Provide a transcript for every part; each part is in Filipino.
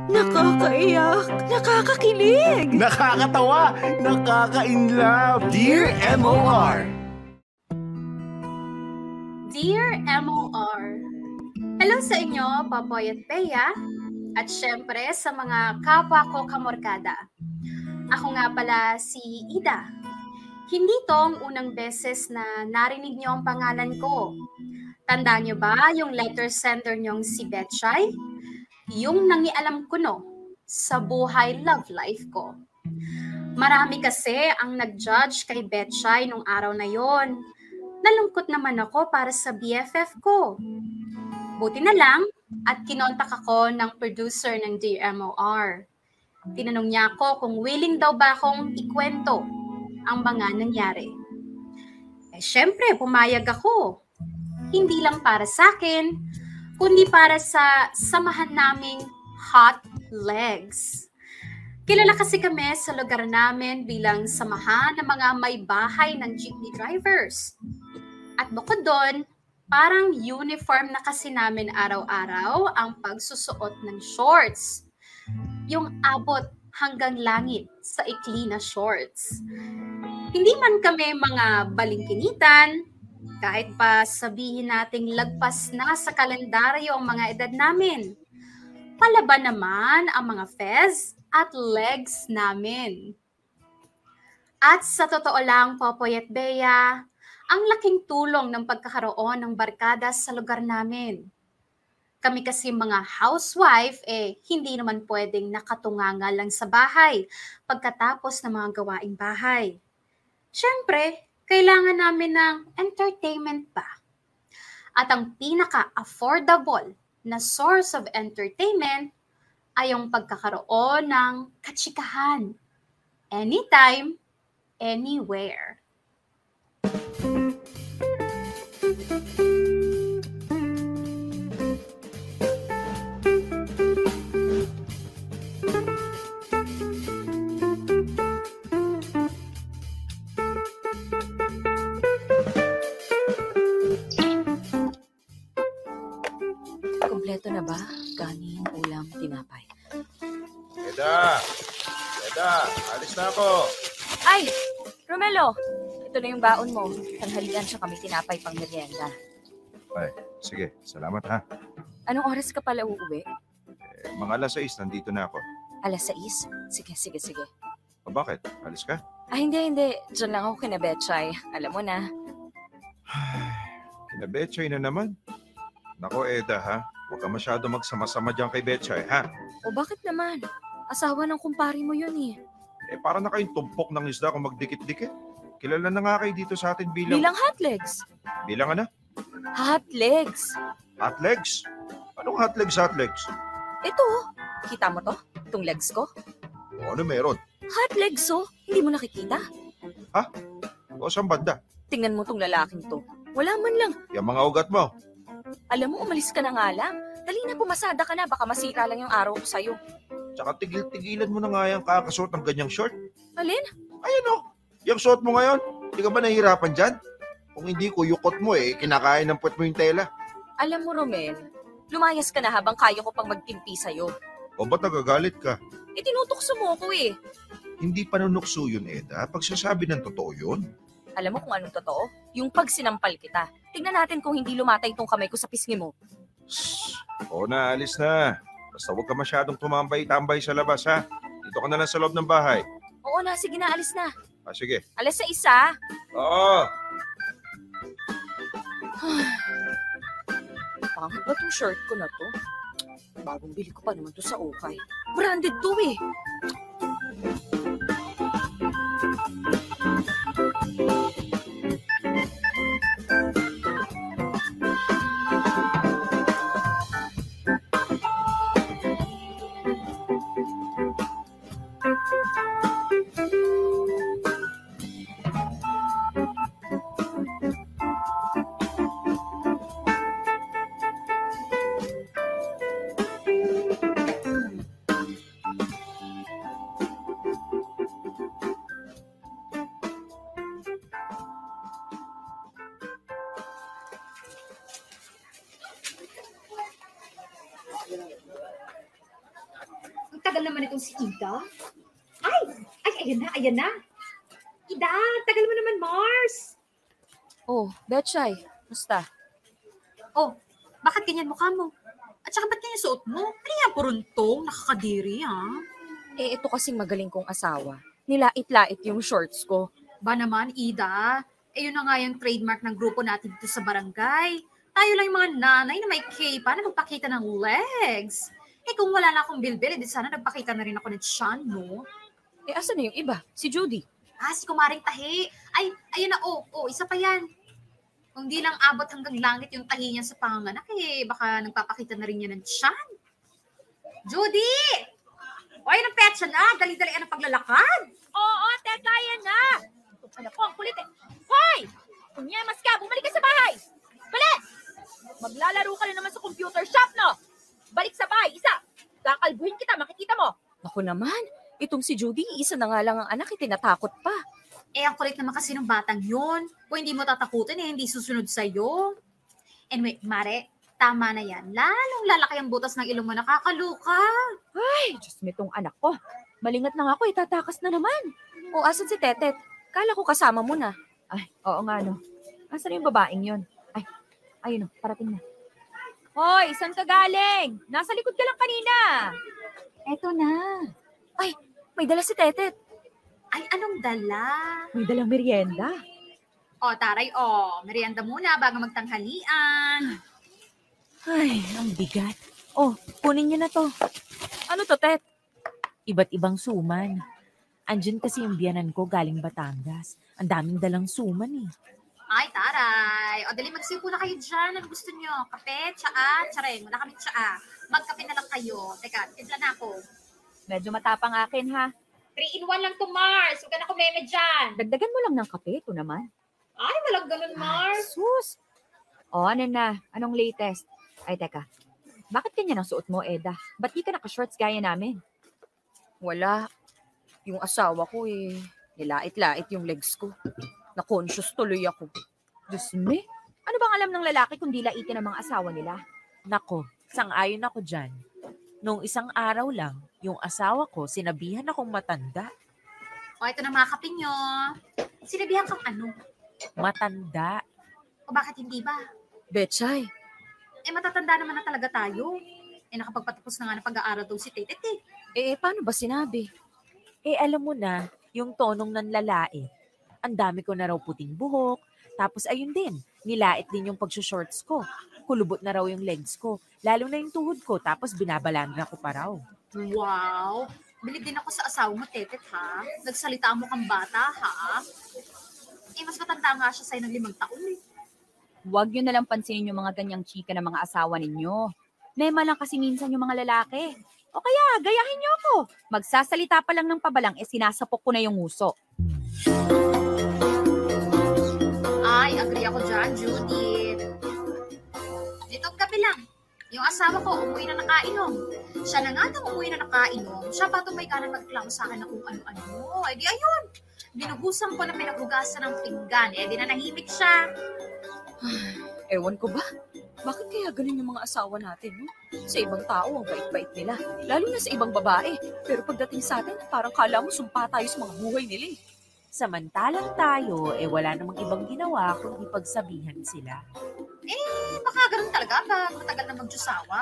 Nakakaiyak, nakakakilig. Nakakatawa, nakaka-inlove. Dear MOR. Dear MOR, Hello sa inyo, Papoy at Bea, at syempre sa mga kapwa ko kamorkada. Ako nga pala si Ida. Hindi to ang unang beses na narinig niyo ang pangalan ko. Tandaan niyo ba yung letter sender niyong si Betchay? Yung nangialam ko no, sa buhay love life ko. Marami kasi ang nag-judge kay Betchay nung araw na yon. Nalungkot naman ako para sa BFF ko. Buti na lang at kinontak ako ng producer ng DMOR. Tinanong niya ako kung willing daw ba akong ikwento ang mga nangyari. Eh syempre, pumayag ako. Hindi lang para sa akin, kundi para sa samahan naming Hot Legs. Kilala kasi kami sa lugar namin bilang samahan ng mga may bahay ng jeepney drivers. At bukod doon, parang uniform na kasi namin araw-araw ang pagsusuot ng shorts. Yung abot hanggang langit sa ikli na shorts. Hindi man kami mga balingkinitan, kahit pa sabihin nating lagpas na sa kalendaryo ang mga edad namin. Palaban naman ang mga fez at legs namin. At sa totoo lang, Popoy at Bea, ang laking tulong ng pagkakaroon ng barkada sa lugar namin. Kami kasi mga housewife, eh, hindi naman pwedeng nakatunganga lang sa bahay pagkatapos ng mga gawaing bahay. Siyempre, kailangan namin ng entertainment pa. At ang pinaka-affordable na source of entertainment ay yung pagkakaroon ng katsikahan. Anytime, anywhere. Ba? Kanin, ulam, tinapay. Eda! Eda! Alis na ako! Ay! Romelo! Ito na yung baon mo. Tanghalian siya kami tinapay pang merienda. Sige, salamat ha. Anong oras ka pala uuwi? Eh, mga alas 6, nandito na ako. Alas 6? Sige, sige, sige. O bakit? Alis ka? Ah, hindi, hindi. Diyan lang ako kina Betchay. Alam mo na. Kina Betchay na naman. Nako, Eda ha. Huwag ka masyado magsama-sama dyan kay Betchay ha. O bakit naman? Asawa ng kumpari mo yun eh. Eh, para na kayong tumpok ng isda kung magdikit-dikit. Kilala na nga kayo dito sa atin bilang... Bilang hot legs. Bilang ano? Hot legs. Hot legs? Anong hot legs, hot legs? Ito, oh. kita mo to? Itong legs ko? O ano meron? Hot legs, oh. Hindi mo nakikita? O saan banda? Tingnan mo tong lalaking to. Wala man lang. Yung mga ugat mo. Alam mo, umalis ka na nga lang. Dali na, pumasada ka na. Baka masira lang yung araw ko sa'yo. Tsaka tigil-tigilan mo na nga yung kakasuot ng ganyang short. Alin? Ayan o. Yung suot mo ngayon, hindi ka ba nahihirapan dyan? Kung hindi ko, yukot mo eh. Kinakain ng puwet mo yung tela. Alam mo, Romel, lumayas ka na habang kaya ko pang magtimpi sa'yo. O ba't nagagalit ka? Eh, tinutukso mo ko eh. Hindi panunukso yun, Eda. Pagsasabi ng totoo yun. Alam mo kung anong totoo? Yung pag sinampal kita. Tignan natin kung hindi lumatay itong kamay ko sa pisngi mo. Shhh. O na, alis na. Basta huwag ka masyadong tumambay-tambay sa labas, ha? Dito ka na lang sa loob ng bahay. Oo na, sige na, alis na. Ah, sige. Alas sa isa. Oo. Pangit ba tong shirt ko na to? Bagong bili ko pa naman to sa ukay. Branded to eh. Ayan na. Ida, tagal mo naman, Mars. Oh, Betchay, musta? Oh, bakit ganyan mukha mo? At saka ba't ganyan suot mo? Ano yan, puruntong? Nakakadiri, ha? Eh, ito kasing magaling kong asawa. Nilait-lait yung shorts ko. Ba naman, Ida? Eh, yun na nga yung trademark ng grupo natin dito sa barangay. Tayo lang yung mga nanay na may K-pa na magpakita ng legs. Eh, kung wala na akong bilbil, edi sana nagpakita na rin ako ng tiyan, no? Eh, asa na yung iba? Si Judy. Ah, si Kumaring Tahi. Ay, ayun na, oh, oh, isa pa yan. Kung di lang abot hanggang langit yung tahi niya sa panganak, eh, baka nagpapakita na rin niya ng tiyan. Judy! Oy, napetsa na. Dali-dali ang paglalakad. Oo, teka, yan na! Anak ko, ang kulit eh. Hoy! Kunyamas ka, bumalik ka sa bahay! Balik! Maglalaro ka na naman sa computer shop, no? Balik sa bahay, isa! Kakalbuhin kita, makikita mo! Naku naman, itong si Judy, isa na nga lang ang anak, itinatakot pa. Eh, ang kulit naman kasi ng batang yun. Kung hindi mo tatakutin, eh, hindi susunod sa'yo. Anyway, Mare, tama na yan. Lalong lalaki ang butas ng ilong mo, nakakaluka. Ay, Diyos mo itong anak ko. Malingat na nga ako, itatakas na naman. O, asan si Tetet? Kala ko kasama mo na. Ay, oo nga no. Asan yung babaeng yon? Ay, ayun o, parating na. Hoy, saan ka galing? Nasa likod ka lang kanina. Eto na. Ay, may dala si Tetet. Ay, anong dala? May dalang merienda. O, taray, o. Merienda muna bago magtanghalian. Ay, ang bigat. Oh, kunin niyo na to. Ano to, Tet? Iba't ibang suman. Andyan kasi yung biyanan ko galing Batangas. Ang daming dalang suman eh. Ay, taray. O, dali, magsipo na kayo dyan. Ano gusto nyo? Kape, tsaa, tsareng. Wala kami tsaa. Magkape na lang kayo. Teka, timpla na ako. Medyo matapang akin, ha? 3 in 1 lang to, Mars. Huwag ka na kumeme dyan. Dagdagan mo lang ng kape, ito naman. Ay, walang ganun, Mars. Sus! O, ano na? Anong latest? Ay, teka. Bakit ganyan ang suot mo, Eda? Ba't di ka naka-shorts gaya namin? Wala. Yung asawa ko eh, nilait-lait yung legs ko. Na-conscious tuloy ako. Diyos me, ano bang alam ng lalaki kung di laitin ang mga asawa nila? Nako, sang-ayon ako dyan. Nung isang araw lang, yung asawa ko sinabihan akong matanda. O, ito na mga kape nyo. Sinabihan kang ano? Matanda. O bakit hindi ba? Betchay, Eh, matatanda naman na talaga tayo. Eh, nakapagpatapos na nga ng pag-aaral daw si Tete. eh. eh paano ba sinabi? Eh alam mo na, yung tonong ng lalait. Ang dami ko na raw puting buhok. Tapos ayun din, nilait din yung pagsushorts ko. Kulubot na raw yung legs ko. Lalo na yung tuhod ko. Tapos binabalandra ko pa raw. Wow! Bilib din ako sa asawa mo, Tetet, ha? Nagsalita mo kang bata, ha? Eh, mas matanda nga siya sa'yo ng limang taon, eh. Huwag nyo nalang pansinin yung mga ganyang chika ng mga asawa ninyo. Mema lang kasi minsan yung mga lalaki. O kaya, gayahin nyo ako. Magsasalita pa lang ng pabalang, eh sinasapok ko na yung uso. Ay, agree ako dyan, Judith. Ito gabi lang. Yung asawa ko, umuwi na nakainom. Siya na nga nang umuwi na nakainom, siya pa tumay ka na nagklamo sa akin na kung ano-ano. Eh di ayun, binuhusan ko na pinaghugasan ng pinggan. Eh di na nahimik siya. Ewan ko ba? Bakit kaya ganun yung mga asawa natin, no? Sa ibang tao, ang bait-bait nila. Lalo na sa ibang babae. Pero pagdating sa atin, parang kala mo sumpa tayo sa mga buhay nila eh. Samantalang tayo, eh wala namang ibang ginawa kundi pagsabihan sila. Eh, baka ganun talaga pag matagal na magjusawa.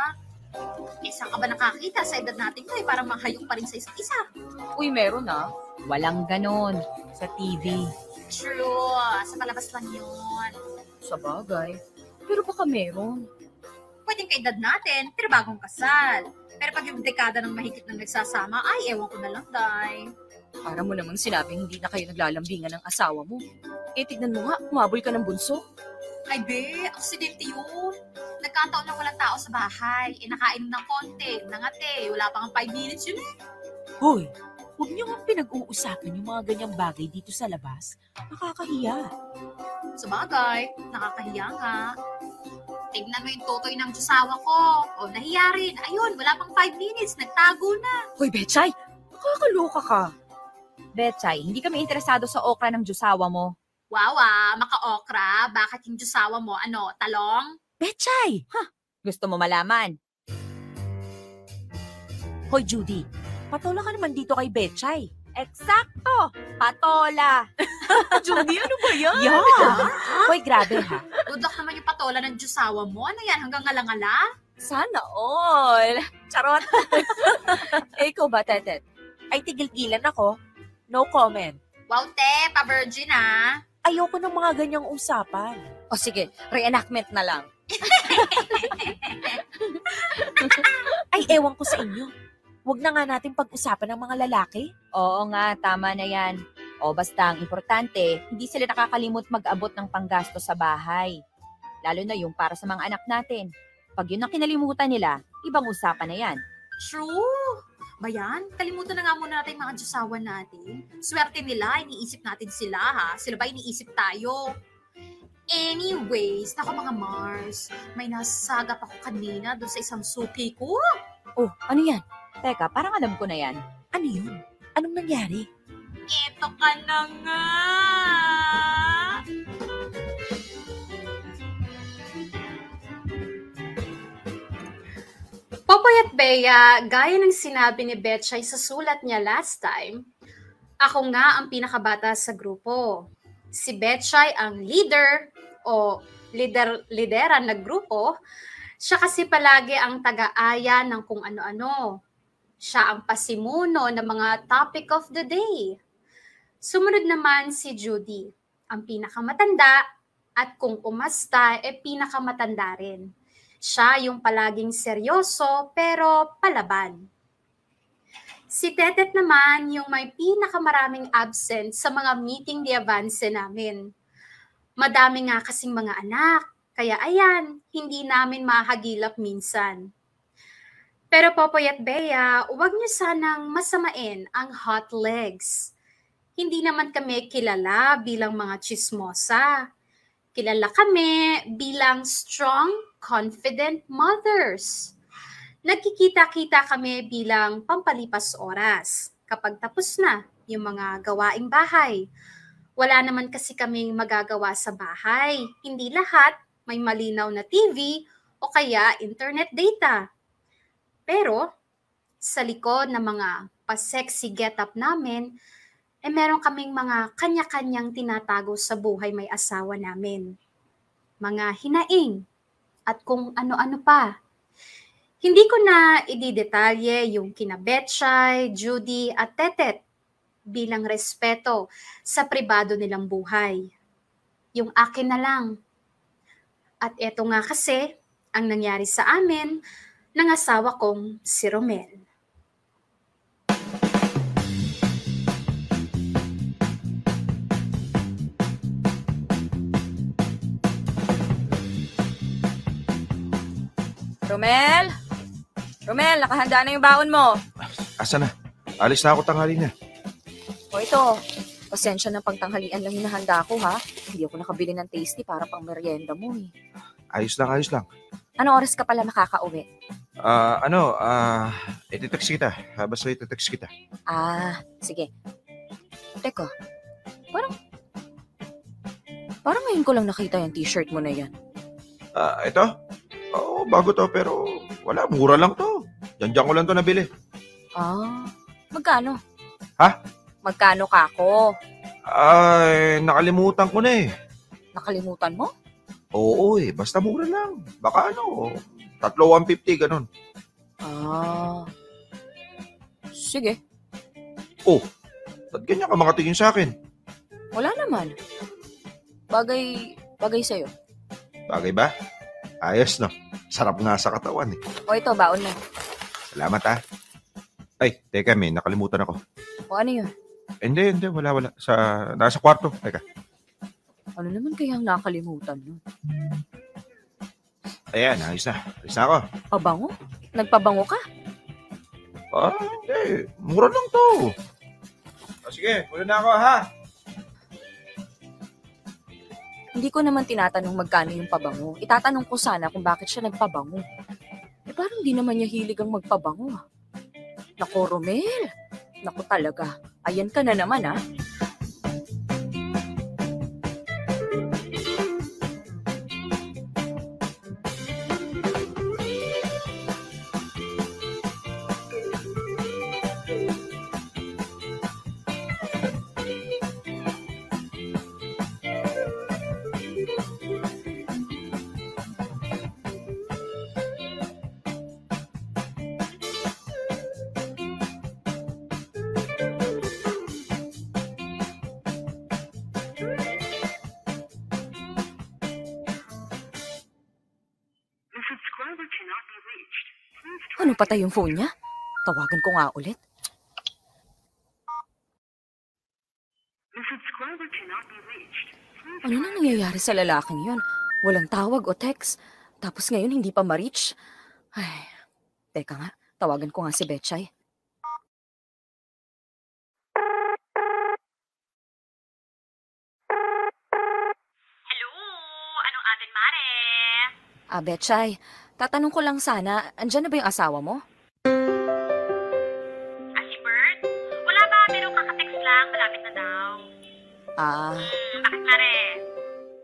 Eh, saan ka ba nakakita sa edad natin ko eh? Parang mahayong pa rin sa isa't isa. Uy, meron ah. Walang ganon. Sa TV. True, sa palabas lang yun. Sa bagay. Pero baka meron. Pwedeng kaedad natin, pero bagong kasal. Pero pag yung dekada ng mahigit ng nagsasama, ay, ewan ko na lang, day. Para mo namang sinabing hindi na kayo naglalambingan ng asawa mo. Eh, tignan mo nga, umabol ka ng bunso. Ay, be, aksidente yun. Nagkataon lang walang tao sa bahay. Eh, nakainom ng konti, nangate. Wala pang 5 minutes yun eh. Hoy, huwag niyo nga pinag-uusapan yung mga ganyang bagay dito sa labas. Nakakahiya. Sa bagay, nakakahiya nga. Tignan mo yung tutoy ng jusawa ko. O, nahiya rin. Ayun, wala pang 5 minutes. Nagtago na. Hoy, Betchay! Nakakaloka ka. Betchay, hindi kami interesado sa okra ng Diyosawa mo. Wow, ah, maka-okra. Bakit yung jusawa mo, ano, talong? Betchay! Gusto mo malaman? Hoy, Judy. Patola ka naman dito kay Betchay. Eksakto! Patola! Judy, ano ba yan? Yeah! Hoy, grabe ha. Udak naman yung patola ng Diyosawa mo. Ano yan? Hanggang ngala-ngala? Sana all. Charot. eh, ikaw ba, Tetet? Ay, tigil-gilan ako. No comment. Wow, te, pa-virgin ah. Ayoko ng mga ganyang usapan. O sige, reenactment na lang. Ay, ewan ko sa inyo. Huwag na nga natin pag-usapan ng mga lalaki. Oo nga, tama na yan. O basta ang importante, hindi sila nakakalimot mag-abot ng panggasto sa bahay. Lalo na yung para sa mga anak natin. Pag yun ang kinalimutan nila, ibang usapan na yan. True. Bayan, kalimutan na nga muna natin mga Diyosawa natin. Swerte nila, iniisip natin sila ha. Sila ba iniisip tayo? Anyways, nako mga Mars, may nasagap ako kanina doon sa isang suki ko. Oh, ano yan? Teka, parang alam ko na yan. Ano yun? Anong nangyari? Ito ka na nga! Popoy at Bea, gaya ng sinabi ni Betchay sa sulat niya last time, ako nga ang pinakabata sa grupo. Si Betchay ang leader o leader lideran ng grupo. Siya kasi palagi ang taga-aya ng kung ano-ano. Siya ang pasimuno ng mga topic of the day. Sumunod naman si Judy, ang pinakamatanda at kung umasta, e pinakamatanda rin. Siya yung palaging seryoso pero palaban. Si Tetet naman yung may pinakamaraming absent sa mga meeting de avance namin. Madami nga kasing mga anak, kaya ayan, hindi namin mahagilap minsan. Pero Popoy at Bea, huwag niyo sanang masamain ang hot legs. Hindi naman kami kilala bilang mga chismosa. Kilala kami bilang strong, confident mothers. Nagkikita-kita kami bilang pampalipas oras kapag tapos na yung mga gawaing bahay. Wala naman kasi kaming magagawa sa bahay. Hindi lahat may malinaw na TV o kaya internet data. Pero sa likod ng mga pa-sexy get-up namin, eh meron kaming mga kanya-kanyang tinatago sa buhay may asawa namin. Mga hinaing at kung ano-ano pa. Hindi ko na ididetalye yung kina Betchay, Judy at Tetet bilang respeto sa pribado nilang buhay. Yung akin na lang. At eto nga kasi ang nangyari sa amin ng asawa kong si Romel. Romel? Romel, nakahanda na yung baon mo. Asa na? Alis na ako tanghali na. O ito, pasensya na pagtanghalian lang yung nahanda ko ha. Hindi ako nakabili ng tasty para pang merienda mo eh. Ayos lang, ayos lang. Anong oras ka pala makakauwi? Ah, ano, ah, iti-text kita. Ah, basta iti-text kita. Ah, sige. Teka, parang... Parang ngayon ko lang nakita yung t-shirt mo na yan. Ah, ito? Oo, bago to, pero wala, mura lang to. Diyan-diyan ko lang to nabili. Ah, magkano? Ha? Magkano ka ako? Ay, nakalimutan ko na eh. Nakalimutan mo? Oo eh, basta mura lang. Baka ano, tatlo 150, ganun. Ah, sige. Ba't ganyan ka makatingin sa akin? Wala naman. Bagay, bagay sa'yo. Bagay ba? Ayos no. Sarap nga sa katawan eh. O ito, baon na. Salamat ah. Ay, teka may, nakalimutan ako. O ano yun? Hindi, hindi, wala, wala. Sa, nasa kwarto. Teka. Ano naman kayang nakalimutan mo? Ayan, ayos na. Ayos na ako. Pabango? Nagpabango ka? Ah, hindi. Mura lang to. O sige, muna na ako ha. Hindi ko naman tinatanong magkano yung pabango. Itatanong ko sana kung bakit siya nagpabango. Eh parang di naman niya hilig ang magpabango. ah. Nako, Romel. Nako talaga. Ayan ka na naman ah. Patay yung phone niya? Tawagan ko nga ulit. Ano na nangyayari sa lalaking yon? Walang tawag o text. Tapos ngayon hindi pa ma-reach. Ay, teka nga. Tawagan ko nga si Betchay. Hello! Anong atin, Mare? Ah, Betchay, tatanong ko lang sana, andyan na ba yung asawa mo? Ah, si Bert? Wala ba? Pero kakatext lang. Malapit na daw. Ah, Hmm, bakit, Mare?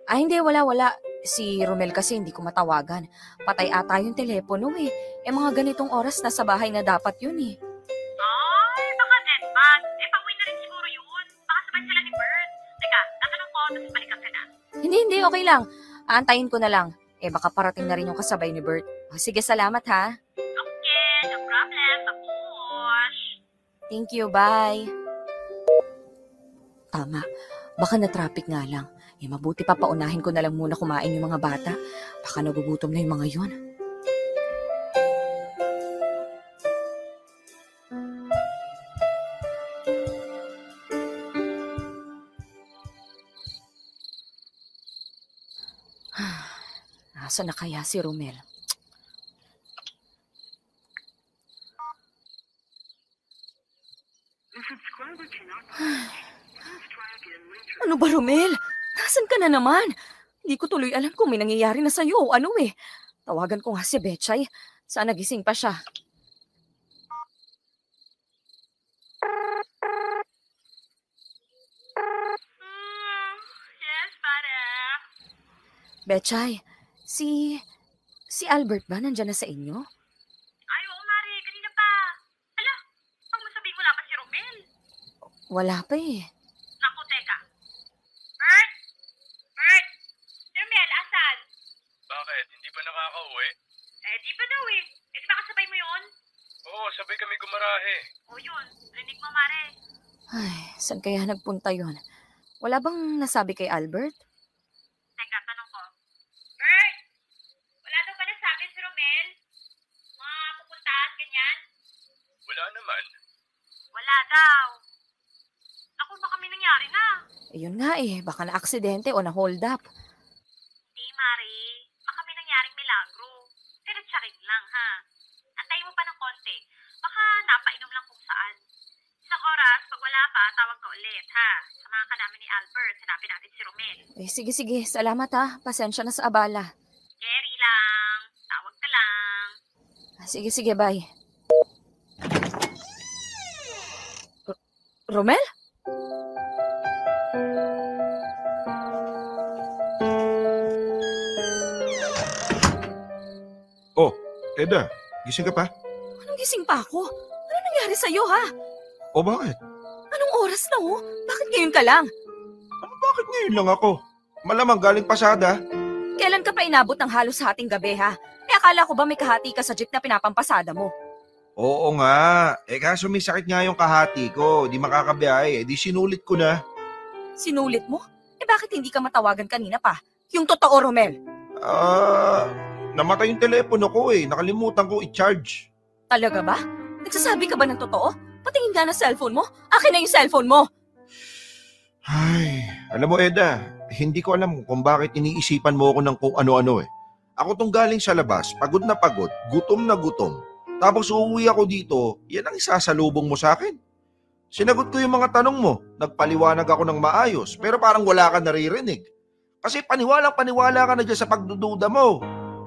ah hindi, wala, wala. Si Romel kasi hindi ko matawagan. Patay ata yung telepono eh. Eh mga ganitong oras nasa bahay na dapat yun eh. Ay, baka deadbat. Eh, pauwi na rin siguro yun. Baka sabay sila ni Bert. Teka, tatanong ko, tapos balikan ka na. Hindi, hindi, okay lang. Aantayin ko na lang. Eh baka parating na rin yung kasabay ni Bert. Oh, sige, salamat ha. Okay, no problem. Babush. Thank you, bye. Tama. Baka na-traffic nga lang. Eh, mabuti pa paunahin ko na lang muna kumain yung mga bata. Baka nagugutom na yung mga yun. Nasa na kaya si Romel? Ano ba, Romel? Nasaan ka na naman? Hindi ko tuloy alam kung may nangyayari na sa'yo o ano eh. Tawagan ko nga si Betchay. Sana gising pa siya. Pare. Betchay, si... Si Albert ba nandyan na sa inyo? Ay, oo, Mare. Kanina pa. Ala, pag masabihin wala pa si Romel. Wala pa eh. Naku, teka. Bert? Bert? Si Romel, asan? Bakit? Hindi pa nakakauwi? Eh, di pa daw eh. Eh, di ba kasabay mo yun? Oo, sabay kami gumarahe. O yun, rinig mo, Mare. Ay, saan kaya nagpunta yon? Wala bang nasabi kay Albert? Teka, tanong ko. Bert! Wala daw ba nasabi si Romel? Mga pupuntahan, ganyan? Wala naman. Wala daw. Naku, baka may nangyari na. Ayun nga eh, baka na aksidente o na hold up. Hindi, Mari. Baka may nangyaring milagro. Pero tsaking lang, ha? Antayin mo pa ng konti. Baka napainom lang kung saan. Isang oras, pag wala pa, tawag ka ulit, ha? Samahan ka namin ni Albert. Hanapin natin si Romel. Eh, sige sige, salamat ha. Pasensya na sa abala. Jerry lang. Tawag ka lang. Ah, Sige sige, bye. R- Romel? Eda, gising ka pa? Anong gising pa ako? Ano nangyari sa'yo ha? O bakit? Anong oras na oh? Bakit ngayon ka lang? Ano bakit ngayon lang ako? Malamang galing pasada. Kailan ka pa inabot ng halos hating gabi ha? Eh akala ko ba may kahati ka sa jeep na pinapampasada mo? Oo nga. Eh kaso may sakit nga yung kahati ko. Di makakabiyahe. Eh di sinulit ko na. Sinulit mo? Eh bakit hindi ka matawagan kanina pa? Yung totoo, Romel. Ah, namatay yung telepono ko eh. Nakalimutan ko i-charge. Talaga ba? Nagsasabi ka ba ng totoo? Patingin nga ng cellphone mo. Akin na yung cellphone mo. Ay, alam mo Eda, hindi ko alam kung bakit iniisipan mo ako ng kung ano-ano eh. Ako tong galing sa labas, pagod na pagod, gutom na gutom. Tapos uuwi ako dito, yan ang isasalubong mo sa akin. Sinagot ko yung mga tanong mo, nagpaliwanag ako ng maayos, pero parang wala ka naririnig. Kasi paniwalang paniwala ka na dyan sa pagdududa mo.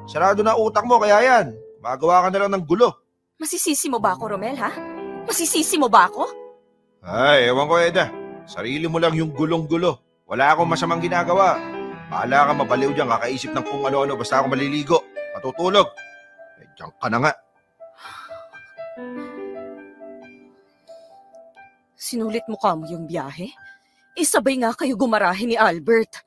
Sarado na utak mo, kaya yan, magawa ka na lang ng gulo. Masisisi mo ba ako, Romel, ha? Masisisi mo ba ako? Ay, ewan ko Eda. Sarili mo lang yung gulong-gulo. Wala akong masamang ginagawa. Bahala ka mabaliw dyan, kakaisip ng kung ano-ano basta ako maliligo, matutulog. Eh, diyan ka na nga. Sinulit mo ka mo yung biyahe? Isabay nga kayo gumarahe ni Albert.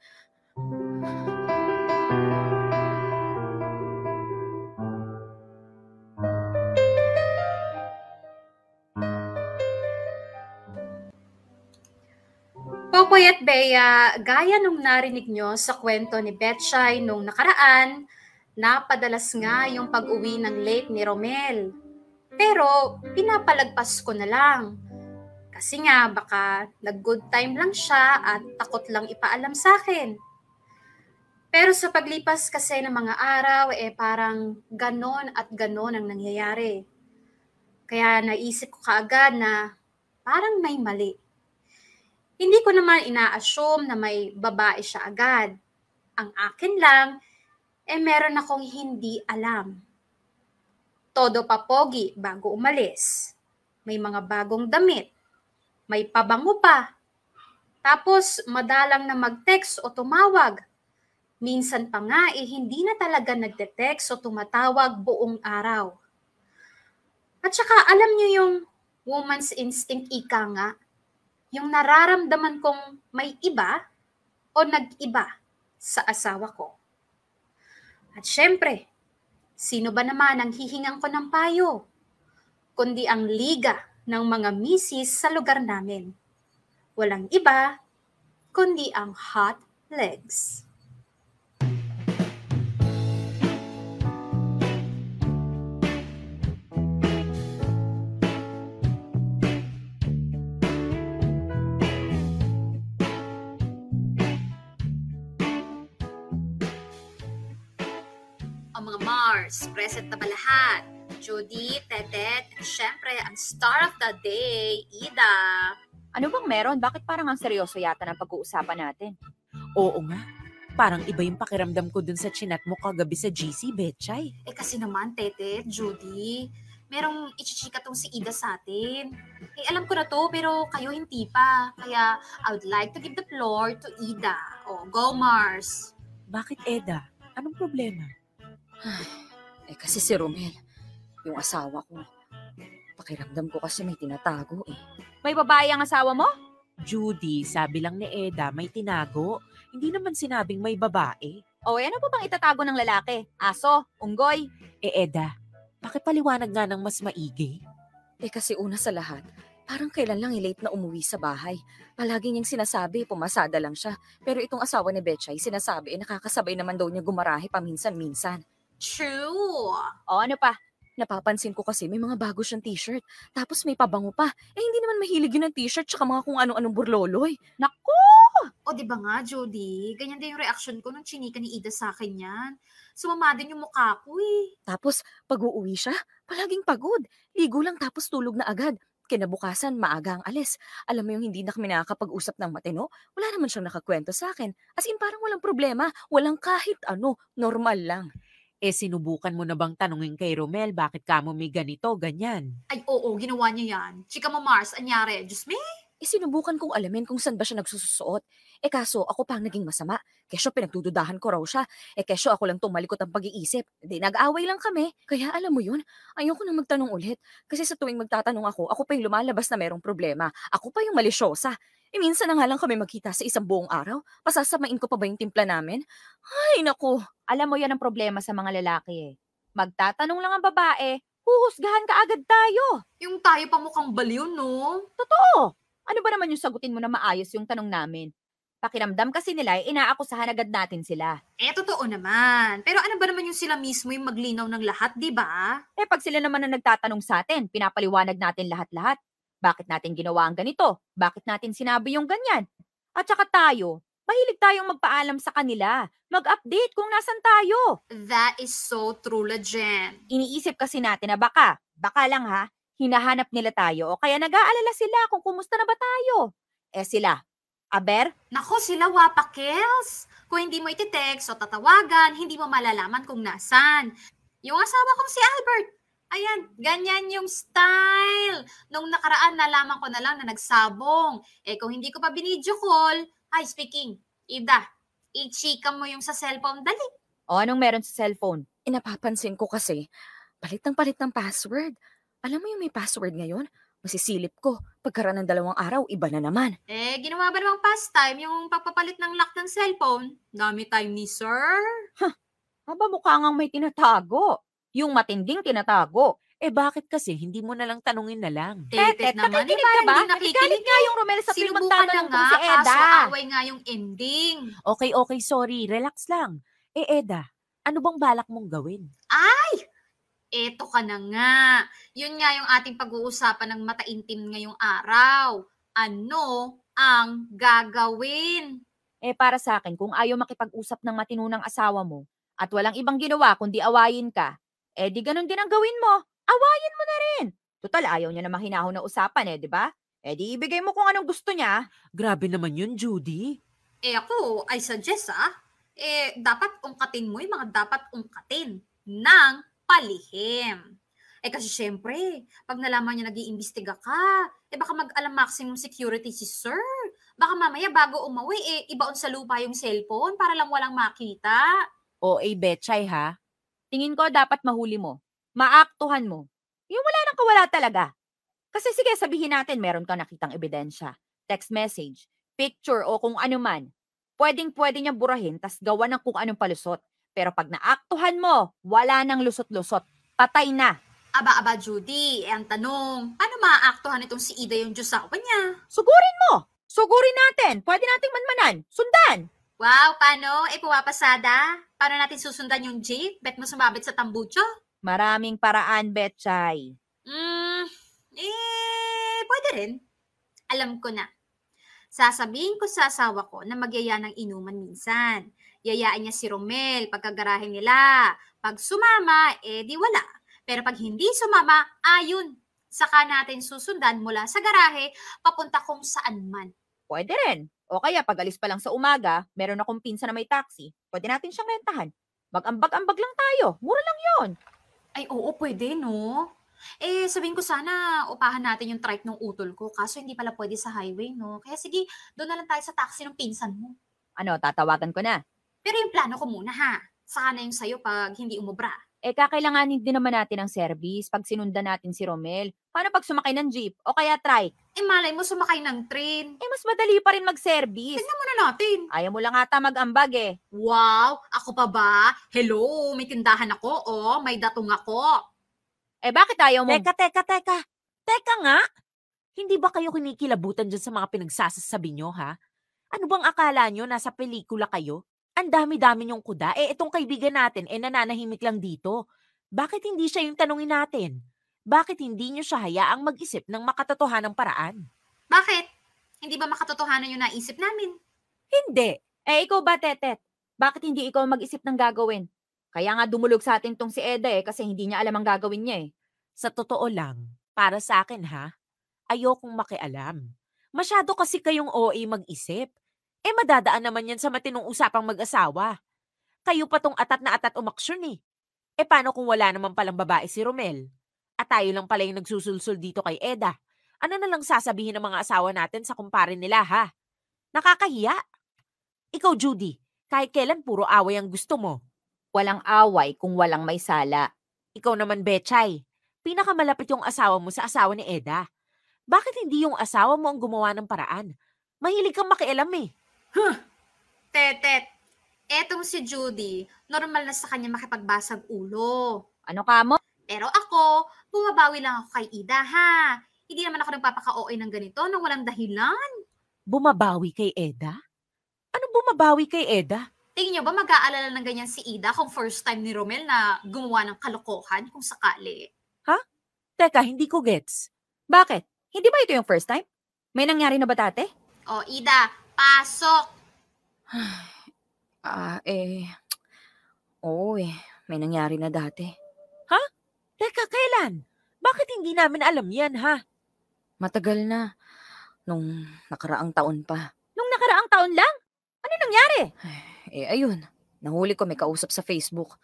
Popoy at Bea, gaya nung narinig nyo sa kwento ni Betchay nung nakaraan, Napadalas nga yung pag-uwi ng late ni Romel. Pero pinapalagpas ko na lang. Kasi nga baka nag-good time lang siya at takot lang ipaalam sa akin. Pero sa paglipas kasi ng mga araw, eh parang ganon at ganon ang nangyayari. Kaya naisip ko kaagad na parang may mali. Hindi ko naman ina-assume na may babae siya agad. Ang akin lang, eh meron akong hindi alam. Todo pa pogi bago umalis. May mga bagong damit. May pabango pa. Tapos madalang na mag-text o tumawag. Minsan pa nga eh hindi na talaga nagte-text o tumatawag buong araw. At saka alam niyo yung woman's instinct ika nga, yung nararamdaman kong may iba o nag-iba sa asawa ko. At syempre, sino ba naman ang hihingan ko ng payo? Kundi ang liga ng mga misis sa lugar namin. Walang iba, kundi ang hot legs. Mars, present na ba lahat? Judy, Tetet, syempre, ang star of the day, Ida. Ano bang meron? Bakit parang ang seryoso yata ng pag-uusapan natin? Oo nga. Parang iba yung pakiramdam ko dun sa chinat mo kagabi sa GC, Betchay. Eh kasi naman, Tetet, Judy, merong ichichika tong si Ida sa atin. Eh alam ko na to, pero kayo hindi pa. Kaya I would like to give the floor to Ida. O, go Mars. Bakit, Eda? Anong problema? Eh kasi si Romel, yung asawa ko. Pakiramdam ko kasi may tinatago eh. May babae ang asawa mo? Judy, sabi lang ni Eda, may tinago. Hindi naman sinabing may babae. O eh, ano pa bang itatago ng lalaki? Aso? Unggoy? Eh, Eda, pakipaliwanag nga ng mas maigi. Eh kasi una sa lahat, parang kailan lang i-late na umuwi sa bahay. Palagi niyang sinasabi, pumasada lang siya. Pero itong asawa ni Betchay, sinasabi, eh, nakakasabay naman daw niya gumarahe paminsan-minsan. True. O ano pa? Napapansin ko kasi may mga bago siyang t-shirt. Tapos may pabango pa. Eh hindi naman mahilig yun ng t-shirt tsaka mga kung ano-anong burloloy. Naku! O di ba nga, Judy? Ganyan din yung reaction ko nung chinika ni Ida sa akin yan. Sumama din yung mukha ko eh. Tapos pag uuwi siya, palaging pagod. Ligo lang tapos tulog na agad. Kinabukasan, maaga ang alis. Alam mo yung hindi na kami nakakapag-usap ng matino? Wala naman siyang nakakwento sa akin. As in parang walang problema. Walang kahit ano. Normal lang. Eh, sinubukan mo na bang tanungin kay Romel bakit ka mo may ganito, ganyan? Ay, oo, ginawa niya yan. Chika mo, Mars, anyari? Diyos me? Eh sinubukan kong alamin kung saan ba siya nagsusuot. Eh kaso ako pa ang naging masama. Kesyo pinagdududahan ko raw siya. Eh kesyo ako lang tumalikot ang pag-iisip. Di nag-away lang kami. Kaya alam mo yun, ayoko na magtanong ulit. Kasi sa tuwing magtatanong ako, ako pa yung lumalabas na merong problema. Ako pa yung malisyosa. Eh minsan na nga lang kami magkita sa isang buong araw. Pasasamain ko pa ba yung timpla namin? Ay naku. Alam mo yan ang problema sa mga lalaki eh. Magtatanong lang ang babae, huhusgahan ka agad tayo. Yung tayo pa mukhang baliw, no? Totoo. Ano ba naman yung sagutin mo na maayos yung tanong namin? Pakiramdam kasi nila ay inaakusahan agad natin sila. Eh, totoo naman. Pero ano ba naman yung sila mismo yung maglinaw ng lahat, di ba? Eh pag sila naman ang nagtatanong sa atin, pinapaliwanag natin lahat-lahat. Bakit natin ginawa ang ganito? Bakit natin sinabi yung ganyan? At saka tayo, mahilig tayong magpaalam sa kanila. Mag-update kung nasan tayo. That is so true, Jen. Iniisip kasi natin na baka, baka lang ha, hinahanap nila tayo o kaya nag-aalala sila kung kumusta na ba tayo. Eh sila, aber, Nako, sila wapakels. Kung hindi mo iti-text o tatawagan, hindi mo malalaman kung nasan. Yung asawa kong si Albert, ayan, ganyan yung style. Nung nakaraan, nalaman ko na lang na nagsabong. Eh, kung hindi ko pa binidyo call, ay, speaking, Ida, i-chika mo yung sa cellphone, dali. o anong meron sa cellphone? Eh napapansin ko kasi, palit ng palit ng password. Alam mo yung may password ngayon? Masisilip ko. Pagkaraan ng dalawang araw, iba na naman. Eh, ginawa ba namang pastime yung pagpapalit ng lock ng cellphone? Dami time ni sir. Aba, mukha ngang may tinatago. Yung matinding tinatago. Eh, bakit kasi hindi mo na lang tanungin na lang? Tetet naman, nakikinig ka ba? nakikinig. Nga yung Romel sa nga, kung si Eda. kaso away nga yung ending. Okay, okay, sorry. Relax lang. Eh, Eda, Ano bang balak mong gawin? Eto ka na nga. Yun nga yung ating pag-uusapan ng mataintim ngayong araw. Ano ang gagawin? Eh para sa akin, kung ayaw makipag-usap ng matinunang asawa mo at walang ibang ginawa kundi awayin ka, eh di ganun din ang gawin mo. Awayin mo na rin. Total, ayaw niya na mahinahon na usapan eh, di ba? Eh di ibigay mo kung anong gusto niya. Grabe naman yun, Judy. Eh ako, I suggest ah, eh dapat ungkatin mo yung mga dapat ungkatin ng palihim. Eh kasi syempre, pag nalaman niya nag-iimbestiga ka, eh baka mag-alam maximum security si sir. Baka mamaya bago umuwi, eh ibaon sa lupa yung cellphone para lang walang makita. O, eh, betchay ha? Tingin ko dapat mahuli mo. Maaktuhan mo. Yung wala nang kawala talaga. Kasi sige, sabihin natin meron ka nakitang ebidensya. Text message, picture o kung ano man. Pwedeng pwede niya burahin tas gawa ng kung anong palusot. Pero pag naaktuhan mo, wala nang lusot-lusot. Patay na. Aba-aba Judy, eh ang tanong, paano maaaktuhan itong si Ida yung Diyosawa niya? Sugurin mo. Sugurin natin. Pwede nating manmanan. Sundan. Wow, paano? Eh puwapasada? Paano natin susundan yung jeep? Bet mo sumabit sa tambucho? Maraming paraan, Betchay. Hmm, eh, pwede rin. Alam ko na. Sasabihin ko sa asawa ko na magyaya ng inuman minsan. Yayaan niya si Romel pagkagarahe nila. Pag sumama, eh di wala. Pero pag hindi sumama, ayun. Saka natin susundan mula sa garahe papunta kung saan man. Pwede rin. O kaya pag alis pa lang sa umaga, meron akong pinsa na may taxi. Pwede natin siyang rentahan. Mag-ambag-ambag lang tayo. Mura lang yon. Ay, oo, pwede, no? Eh, sabihin ko sana, upahan natin yung trike ng utol ko. Kaso hindi pala pwede sa highway, no? Kaya sige, doon na lang tayo sa taxi ng pinsan mo. Ano, tatawagan ko na. Pero yung plano ko muna, ha? Saka na yung sayo pag hindi umubra. Eh, kakailanganin din naman natin ng service pag sinundan natin si Romel. Paano pag sumakay ng jeep o kaya trike? Eh, malay mo sumakay ng train. Eh, mas madali pa rin mag-service. Tignan muna natin. Ayaw mo lang ata mag-ambag eh. Wow, ako pa ba? Hello, may tindahan ako, oh. May datong ako. Eh, bakit ayaw mo? Teka, teka, teka. Teka nga. Hindi ba kayo kinikilabutan dyan sa mga pinagsasasabi nyo, ha? Ano bang akala nyo? Nasa pelikula kayo? Ang dami-dami nyong kuda. Eh, itong kaibigan natin, eh, nananahimik lang dito. Bakit hindi siya yung tanungin natin? Bakit hindi nyo siya hayaang mag-isip ng makatotohanang paraan? Bakit? Hindi ba makatotohanan yung naisip namin? Hindi. Eh, ikaw ba, Tetet? Bakit hindi ikaw mag-isip ng gagawin? Kaya nga dumulog sa atin tong si Eda eh, kasi hindi niya alam ang gagawin niya eh. Sa totoo lang, para sa akin ha, ayokong makialam. Masyado kasi kayong OA mag-isip. Eh madadaan naman yan sa matinong usapang mag-asawa. Kayo pa tong atat na atat umaksyon eh. Eh paano kung wala naman palang babae si Romel? At tayo lang pala yung nagsusulsul dito kay Eda. Ano na lang sasabihin ng mga asawa natin sa kumpare nila ha? Nakakahiya. Ikaw Judy, kahit kailan puro away ang gusto mo. Walang away kung walang may sala. Ikaw naman, Betchay. Pinakamalapit yung asawa mo sa asawa ni Eda. Bakit hindi yung asawa mo ang gumawa ng paraan? Mahilig kang makialam eh. Tetet, etong si Judy, normal na sa kanya makipagbasag ulo. Ano ka mo? Pero ako, bumabawi lang ako kay Ida, ha? Hindi naman ako nagpapaka-OA ng ganito nang walang dahilan. Bumabawi kay Eda? Ano bumabawi kay Eda? Tingin niyo ba mag-aalala ng ganyan si Ida kung first time ni Romel na gumawa ng kalokohan kung sakali? Teka, hindi ko gets. Bakit? Hindi ba ito yung first time? May nangyari na ba dati? O, Ida, pasok! Ah, eh... Oo eh, may nangyari na dati. Teka, kailan? Bakit hindi namin alam yan, ha? Matagal na. Nung nakaraang taon pa. Nung nakaraang taon lang? Ano nangyari? Eh, ayun. Nahuli ko may kausap sa Facebook.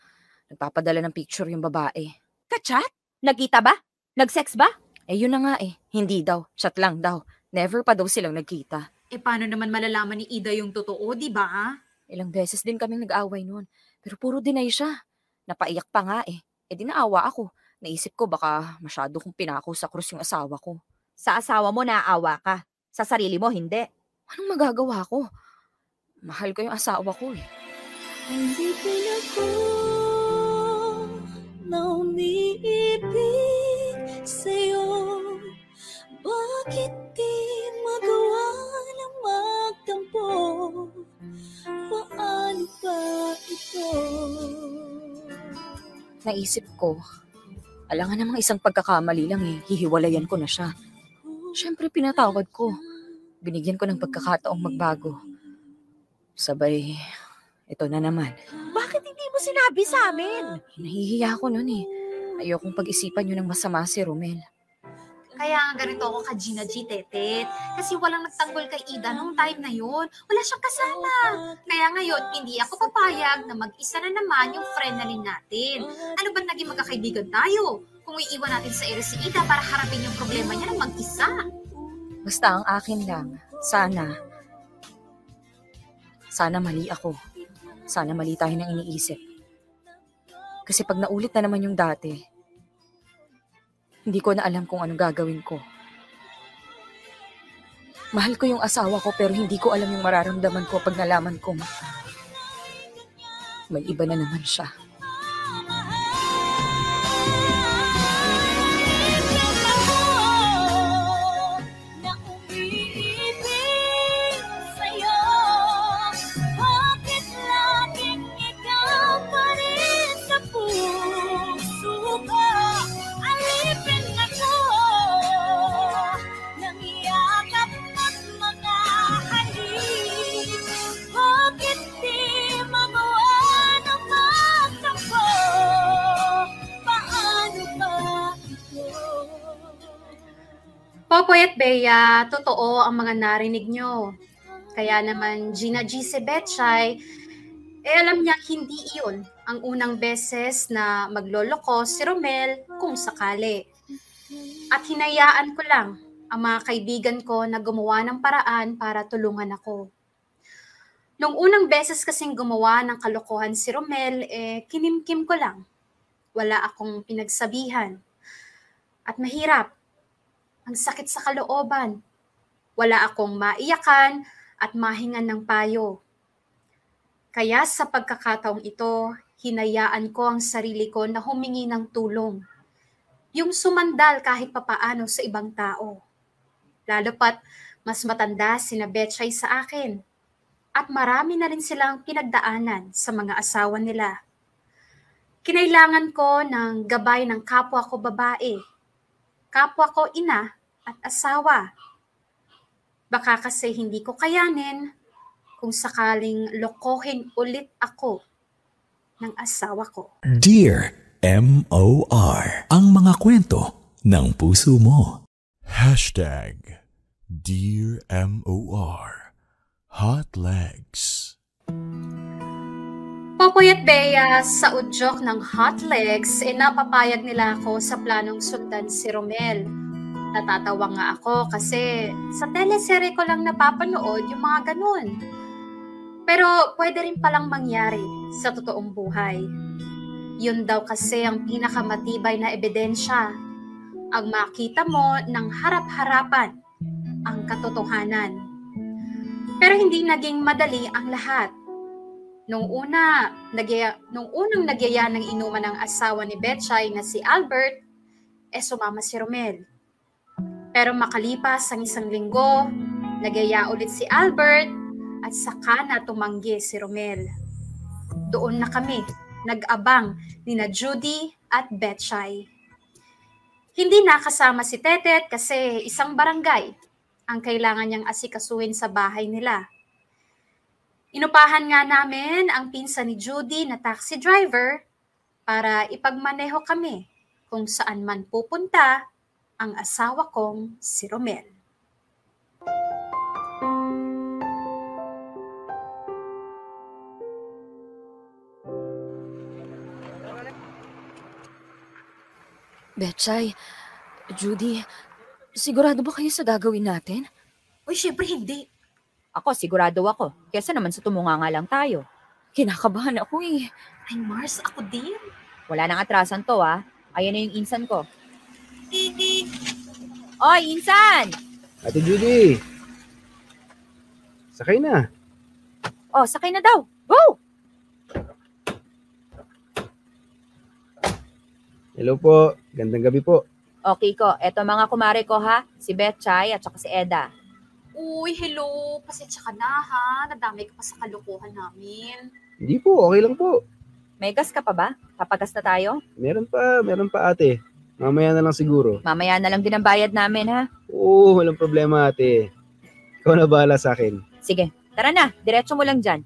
Nagpapadala ng picture yung babae. Kachat? Nagkita ba? Nag-sex ba? Eh, yun na nga eh. Hindi daw. Chat lang daw. Never pa daw silang nagkita. Eh, paano naman malalaman ni Ida yung totoo, di ba? Ilang beses din kaming nag-away noon. Pero puro deny siya. Napaiyak pa nga eh. Eh di naawa ako. Naisip ko baka masyado kong pinako sa krus yung asawa ko. Sa asawa mo naawa ka. Sa sarili mo hindi. Anong magagawa ko? Mahal ko yung asawa ko eh. Hindi ko na ko na umiibig sa'yo Bakit magtampo? Paano ba ito? naisip ko, alangan namang isang pagkakamali lang eh, hihiwalayan ko na siya. Siyempre pinatawad ko. Binigyan ko ng pagkakataong magbago. Sabay, ito na naman. Bakit hindi mo sinabi sa amin? Nahihiya ako nun eh. Ayokong pag-isipan yun ng masama si Romel. Kaya nga ganito ako ka Gina G, Tetet. Kasi walang nagtanggol kay Ida nung time na yun. Wala siyang kasama. Kaya ngayon, hindi ako papayag na mag-isa na naman yung friend na rin natin. Ano ba naging magkakaibigan tayo? Kung iiwan natin sa ere si Ida para harapin yung problema niya ng mag-isa. Basta ang akin lang, sana, sana mali ako. Sana mali tayo ng iniisip. Kasi pag naulit na naman yung dati, hindi ko na alam kung anong gagawin ko. Mahal ko yung asawa ko pero hindi ko alam yung mararamdaman ko pag nalaman ko may iba na naman siya. Popoy at Bea, totoo ang mga narinig nyo. Kaya naman Gina G. si Betchay, eh alam niya hindi iyon ang unang beses na magloloko si Romel kung sakali. At hinayaan ko lang ang mga kaibigan ko na gumawa ng paraan para tulungan ako. Nung unang beses kasing gumawa ng kalokohan si Romel, eh kinimkim ko lang. Wala akong pinagsabihan. At mahirap ang sakit sa kalooban. Wala akong maiyakan at mahingan ng payo. Kaya sa pagkakataong ito, hinayaan ko ang sarili ko na humingi ng tulong. Yung sumandal kahit papaano sa ibang tao. Lalo pat mas matanda sina Betchay sa akin. At marami na rin silang pinagdaanan sa mga asawa nila. Kinailangan ko ng gabay ng kapwa ko babae kapwa ko ina at asawa. Baka kasi hindi ko kayanin kung sakaling lokohin ulit ako ng asawa ko. Dear M.O.R. Ang mga kwento ng puso mo. Hashtag Dear M.O.R. Hot Legs. Popoy at Bea, sa udyok ng Hot Legs, eh napapayag nila ako sa planong sundan si Romel. Natatawa nga ako kasi sa teleserye ko lang napapanood yung mga ganun. Pero pwede rin palang mangyari sa totoong buhay. Yun daw kasi ang pinakamatibay na ebidensya. Ang makita mo ng harap-harapan ang katotohanan. Pero hindi naging madali ang lahat. Nung una, nagyaya, nung unang nagyaya ng inuman ng asawa ni Betchay na si Albert, eh sumama si Romel. Pero makalipas ang isang linggo, nagyaya ulit si Albert at saka na tumanggi si Romel. Doon na kami, nag-abang ni na Judy at Betchay. Hindi nakasama si Tetet kasi isang barangay ang kailangan niyang asikasuhin sa bahay nila. Inupahan nga namin ang pinsan ni Judy na taxi driver para ipagmaneho kami kung saan man pupunta ang asawa kong si Romel. Betchay, Judy, sigurado ba kayo sa gagawin natin? Uy, syempre hindi. Ako, sigurado ako. Kesa naman sa tumunga nga lang tayo. Kinakabahan ako eh. Ay, Mars, ako din. Wala nang atrasan to ah. Ayan na yung insan ko. Oy, insan! Ate Judy! Sakay na. Oh, sakay na daw. Go! Hello po. Gandang gabi po. Okay ko, eto mga kumare ko ha. Si Betchay at saka si Eda. Uy, hello. Pasensya ka na ha. Nadamay ka pa sa kalokohan namin. Hindi po, okay lang po. May gas ka pa ba? Papagas na tayo? Meron pa, meron pa ate. Mamaya na lang siguro. Mamaya na lang din ang bayad namin ha. Oo, walang problema ate. Ikaw na bahala sa akin. Sige, tara na. Diretso mo lang dyan.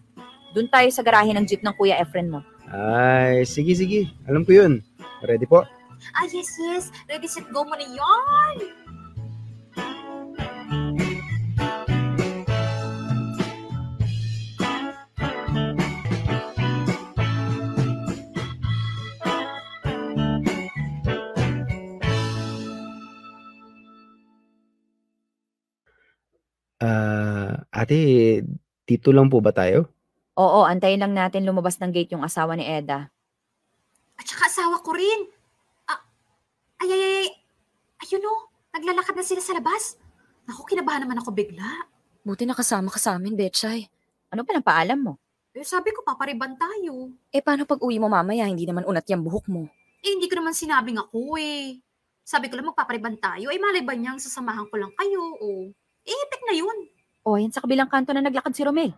Doon tayo sa garahe ng jeep ng Kuya Efren mo. Ay, sige, sige. Alam ko yun. Ready po? Ah, yes, yes. Ready, set, go mo na yan. Ah, ate, dito lang po ba tayo? Oo, antayin lang natin lumabas ng gate yung asawa ni Eda. At saka asawa ko rin. Ah, ay, ay, ay. Ayun o, naglalakad na sila sa labas. Naku, kinabahan naman ako bigla. Buti nakasama ka sa amin, Betchay. Ano pa paalam mo? Eh, sabi ko, papariban tayo. Eh, paano pag uwi mo mamaya, hindi naman unat yung buhok mo? Eh, hindi ko naman sinabing ako eh. Sabi ko lang magpapariban tayo. Eh, malay ba niyang sasamahan ko lang kayo o... Eh, epek na yun. O, yan sa kabilang kanto na naglakad si Romel.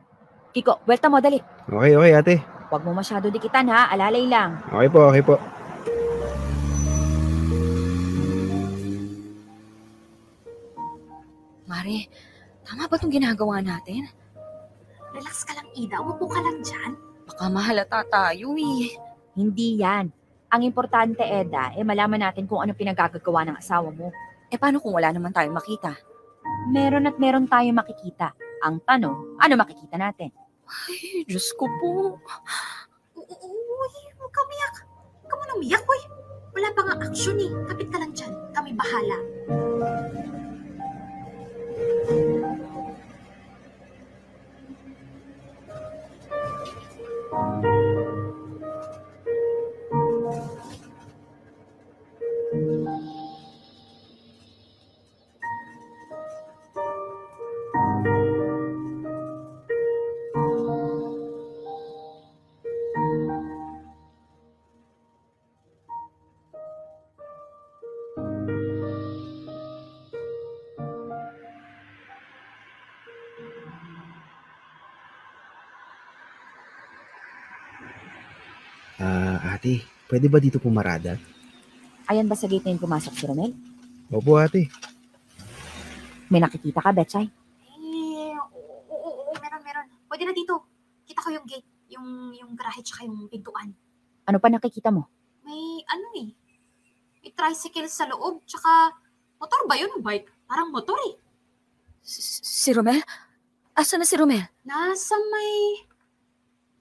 Kiko, welta mo, dali. Okay, okay ate. Huwag mo masyado dikitan ha, alalay lang. Okay po, okay po. Mare, tama ba itong ginagawa natin? Relax ka lang, Ida. Umupo ka lang dyan. Baka mahalata tayo eh. Hindi yan. Ang importante, Eda, eh malaman natin kung ano pinagagagawa ng asawa mo. Eh paano kung wala naman tayong makita? Meron at meron tayong makikita. Ang tanong, ano makikita natin? Ay, Diyos ko po. Uy, huwag ka umiyak. Huwag ka muna umiyak, uy. Wala pa nga action eh. Kapit ka lang dyan. Kami bahala. Ah, ate, pwede ba dito pumarada? Ayan ba sa gate na yun pumasok si Romel? Opo, ate. May nakikita ka, Betchay? Eh, oo, oo, oo, meron, meron. Pwede na dito. Kita ko yung gate, yung, yung garahe tsaka yung pintuan. Ano pa nakikita mo? May ano eh. May tricycle sa loob, tsaka motor ba yun o bike? Parang motor eh. Si Romel? Asa na si Romel? Nasa may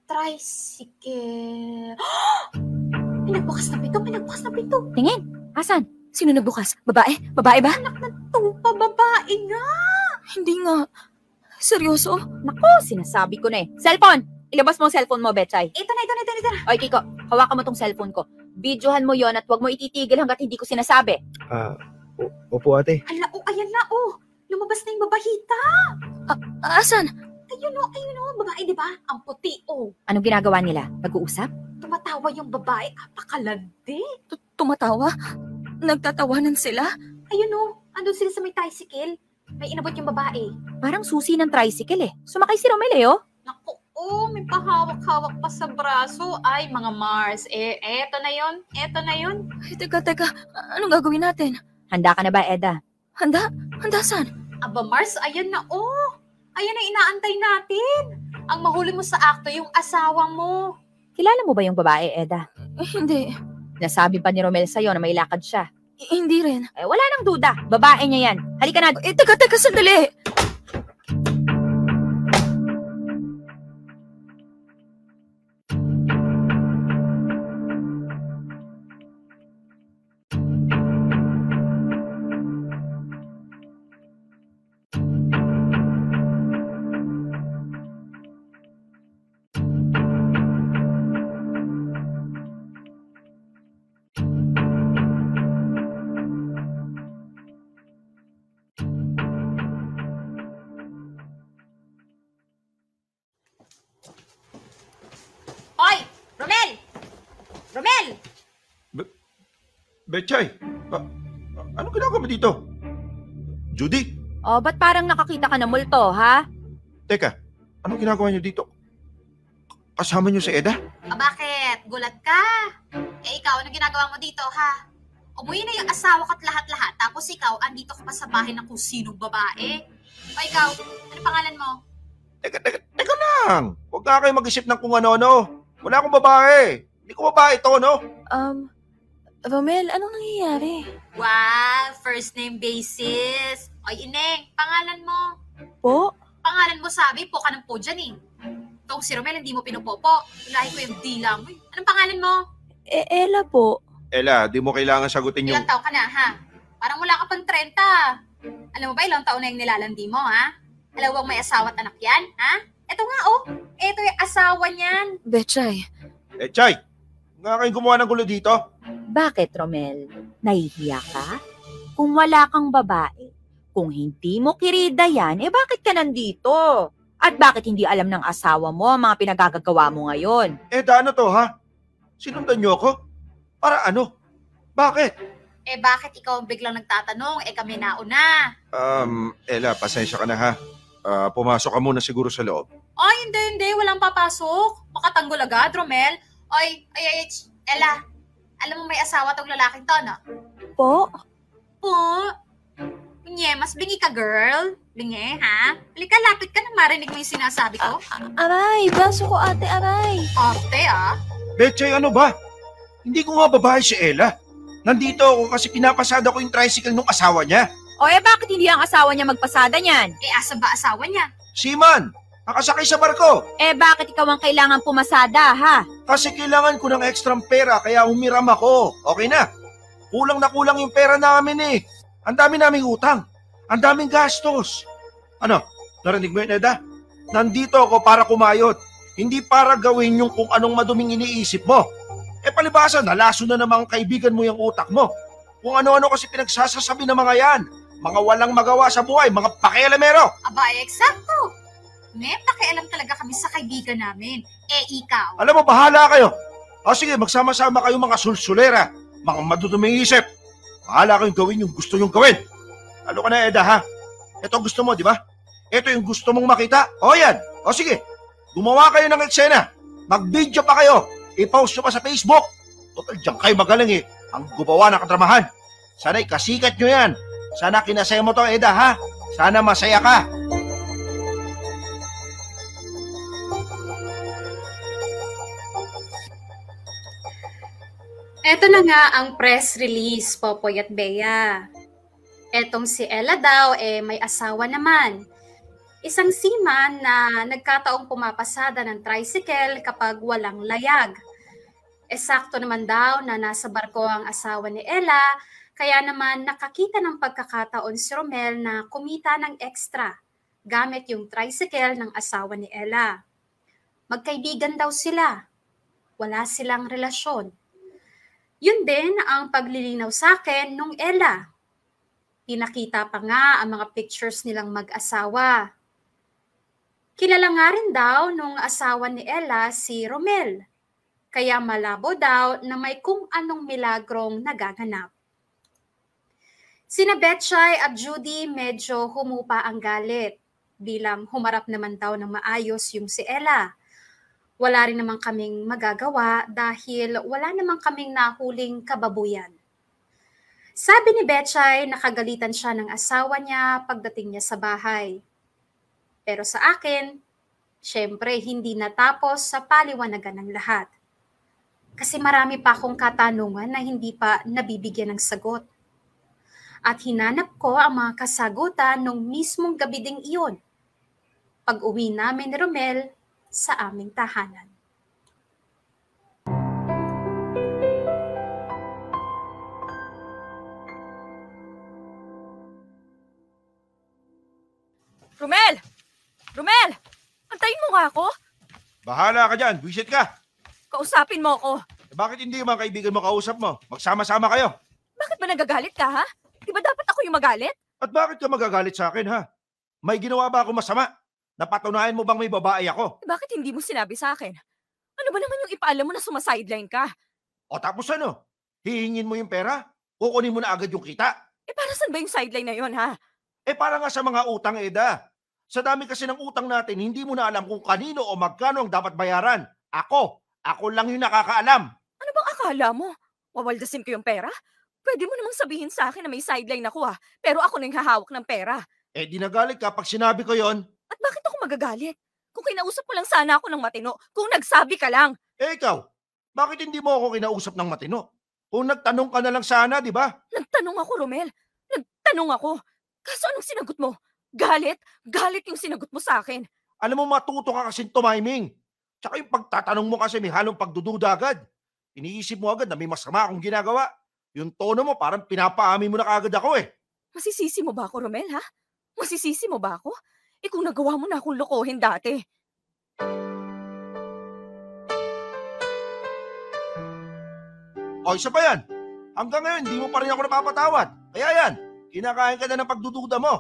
tricycle. Pinagbukas na pinto, pinagbukas na pinto. Tingin, asan? Sino nagbukas? Babae? Babae ba? Ito pa babae nga. Hindi nga. Seryoso? Naku, sinasabi ko na eh. Cellphone! Ilabas mo ang cellphone mo, Betchay. Ito na, ito na, ito na, ito na. Oy, Kiko, hawakan mo tong cellphone ko. Videohan mo yon at huwag mo ititigil hanggat hindi ko sinasabi. Ah, o- opo, ate. Ala, oh, ayan na, oh. Lumabas na yung babahita. Asan? Ayun oh, ayun oh, babae, di ba? Ang puti, oh. Anong ginagawa nila? Nag-uusap? Tumatawa yung babae, apakalandi. Tumatawa? Nagtatawanan sila? Ayun oh, andun sila sa may tricycle. May inabot yung babae. Parang susi ng tricycle eh. Sumakay si Romel eh, oh. Naku, oh, may pahawak-hawak pa sa braso. Ay, mga Mars. Eh, eto na yon, eto na yon. Ay, teka, teka. Anong gagawin natin? Handa ka na ba, Eda? Handa? Handa saan? Aba, Mars, ayan na, oh. Ayan ang inaantay natin. Ang mahuli mo sa akto, yung asawa mo. Kilala mo ba yung babae, Eda? Eh, hindi. Nasabi pa ni Romel sa'yo na may lakad siya. Eh, hindi rin. Eh, wala nang duda. Babae niya yan. Halika na. Eh, teka, teka, sandali. Betchay, a- a- anong ginagawa mo dito? Judy, Oh, ba't parang nakakita ka ng multo, ha? teka, anong ginagawa niyo dito? Kasama niyo si Eda? Ah, bakit? Gulat ka? Eh ikaw, ano ginagawa mo dito, ha? Umuwi na yung asawa ko at lahat-lahat, tapos ikaw, andito ka pa sa bahay ng kung sinong babae. O ikaw, ano pangalan mo? Teka, teka, teka lang. Huwag ka kayo mag-isip ng kung ano-ano. Wala akong babae. Hindi ko babae to, no? Um, Romel, anong nangyayari? Wow, first name basis. Oy, Ineng, pangalan mo. Po? Pangalan mo sabi, po ka ng po dyan eh. Itong si Romel, hindi mo pinupopo. Ilahi ko yung dila mo. eh. Anong pangalan mo? E, Ella po. Ella, di mo kailangan sagutin yung... Ilang taon ka na, ha? Parang wala ka pang 30. Alam mo ba, ilang taon na yung nilalandi mo, ha? Alam mo bang may asawa at anak yan, ha? Ito nga, oh. Ito yung asawa niyan. Betchay, Eh, Chay, nga kayong gumawa ng gulo dito? Bakit Romel? Nahihiya ka? Kung wala kang babae, kung hindi mo kirida yan, eh bakit ka nandito? At bakit hindi alam ng asawa mo ang mga pinagagagawa mo ngayon? Eh, ano to, ha? Sinundan niyo ako? Para ano? Bakit? Eh, bakit ikaw ang biglang nagtatanong? Eh, kami nauna. Um, Ella, pasensya ka na, ha? Ah, pumasok ka muna siguro sa loob. Ay, hindi, hindi. Walang papasok. Makatanggol agad, Romel. Ay, ay, ay, ch- Ella. Alam mo may asawa tong lalaking to, no? Po? Po? Nye, mas bingi ka, girl. Bingi, ha? Halika, lapit ka na marinig mo yung sinasabi ko. Aray, baso ko ate, aray. Arte, ah. Betchay, ano ba? Hindi ko nga babae si Ella. Nandito ako kasi pinapasada ko yung tricycle ng asawa niya. O eh bakit hindi ang asawa niya magpasada niyan? Eh, asa ba asawa niya? Siman, nakasakay sa barko. Eh bakit ikaw ang kailangan pumasada, ha? Kasi kailangan ko ng extra pera kaya humiram ako. Okay na. Kulang na kulang yung pera namin eh. Ang dami naming utang. Ang daming gastos. Ano? Narinig mo yun, Eda? Nandito ako para kumayot. Hindi para gawin yung kung anong maduming iniisip mo. Eh palibasa, nalaso na namang kaibigan mo yung utak mo. Kung ano-ano kasi pinagsasasabi ng mga yan. Mga walang magawa sa buhay, mga pakialamero. Aba, eksakto. May pakialam talaga kami sa kaibigan namin. Eh, ikaw. Alam mo, bahala kayo. O sige, magsama-sama kayo mga sulsulera, mga maduduming isip. Bahala kayong gawin yung gusto nyong gawin. Ano ka na, Eda, ha? Ito gusto mo, di ba? Ito yung gusto mong makita. O yan. O sige, gumawa kayo ng eksena. Mag-video pa kayo. I-post nyo pa sa Facebook. Total, diyan kayo magaling eh. Ang gumawa ng katramahan. Sana'y kasikat nyo yan. Sana kinasaya mo to, Eda, ha? Sana masaya ka. Eto na nga ang press release, Popoy at Bea. Etong si Ella daw, eh, may asawa naman. Isang seaman na nagkataong pumapasada ng tricycle kapag walang layag. Esakto naman daw na nasa barko ang asawa ni Ella, kaya naman nakakita ng pagkakataon si Romel na kumita ng extra gamit yung tricycle ng asawa ni Ella. Magkaibigan daw sila. Wala silang relasyon. Yun din ang paglilinaw sa akin nung Ella. Pinakita pa nga ang mga pictures nilang mag-asawa. Kilala nga rin daw nung asawa ni Ella si Romel. Kaya malabo daw na may kung anong milagrong nagaganap. Sina Betchay at Judy medyo humupa ang galit bilang humarap naman daw ng maayos yung si Ella wala rin naman kaming magagawa dahil wala naman kaming nahuling kababuyan. Sabi ni Betchay, nakagalitan siya ng asawa niya pagdating niya sa bahay. Pero sa akin, syempre hindi natapos sa paliwanagan ng lahat. Kasi marami pa akong katanungan na hindi pa nabibigyan ng sagot. At hinanap ko ang mga kasagutan nung mismong gabi ding iyon. Pag uwi namin ni Romel sa aming tahanan. Romel! Romel! Antayin mo nga ako. Bahala ka dyan, visit ka. Kausapin mo ako. Eh, bakit hindi yung mga kaibigan mo kausap mo? Magsama-sama kayo. Bakit ba nagagalit ka, ha? Di ba dapat ako yung magalit? At bakit ka magagalit sa akin, ha? May ginawa ba ako masama? Napatunayan mo bang may babae ako? Eh, Bakit hindi mo sinabi sa akin? Ano ba naman yung ipaalam mo na sumasideline ka? O tapos ano? Hihingin mo yung pera? Kukunin mo na agad yung kita? Eh para saan ba yung sideline na yon ha? Eh para nga sa mga utang, Eda. Sa dami kasi ng utang natin, hindi mo na alam kung kanino o magkano ang dapat bayaran. Ako, Ako lang yung nakakaalam. Ano bang akala mo? Wawaldasin ko yung pera? Pwede mo namang sabihin sa akin na may sideline ako ah. Pero ako na yung hahawak ng pera. Eh di nagalit ka pag sinabi ko yon. At bakit ako magagalit? Kung kinausap mo lang sana ako ng matino, kung nagsabi ka lang. Eh ikaw, bakit hindi mo ako kinausap ng matino? Kung nagtanong ka na lang sana, di ba? Nagtanong ako, Romel. Nagtanong ako. Kaso anong sinagot mo? Galit? Galit yung sinagot mo sa akin. Alam mo, matuto ka kasi tumiming. Tsaka yung pagtatanong mo kasi may halong pagdududa agad. Iniisip mo agad na may masama akong ginagawa. Yung tono mo, parang pinapaamin mo na kagad ako eh. Masisisi mo ba ako, Romel, ha? Masisisi mo ba ako? Eh kung nagawa mo na akong lokohin dati. O, isa pa yan. Hanggang ngayon, hindi mo pa rin ako napapatawad. Kaya yan, kinakain ka na ng pagdududa mo.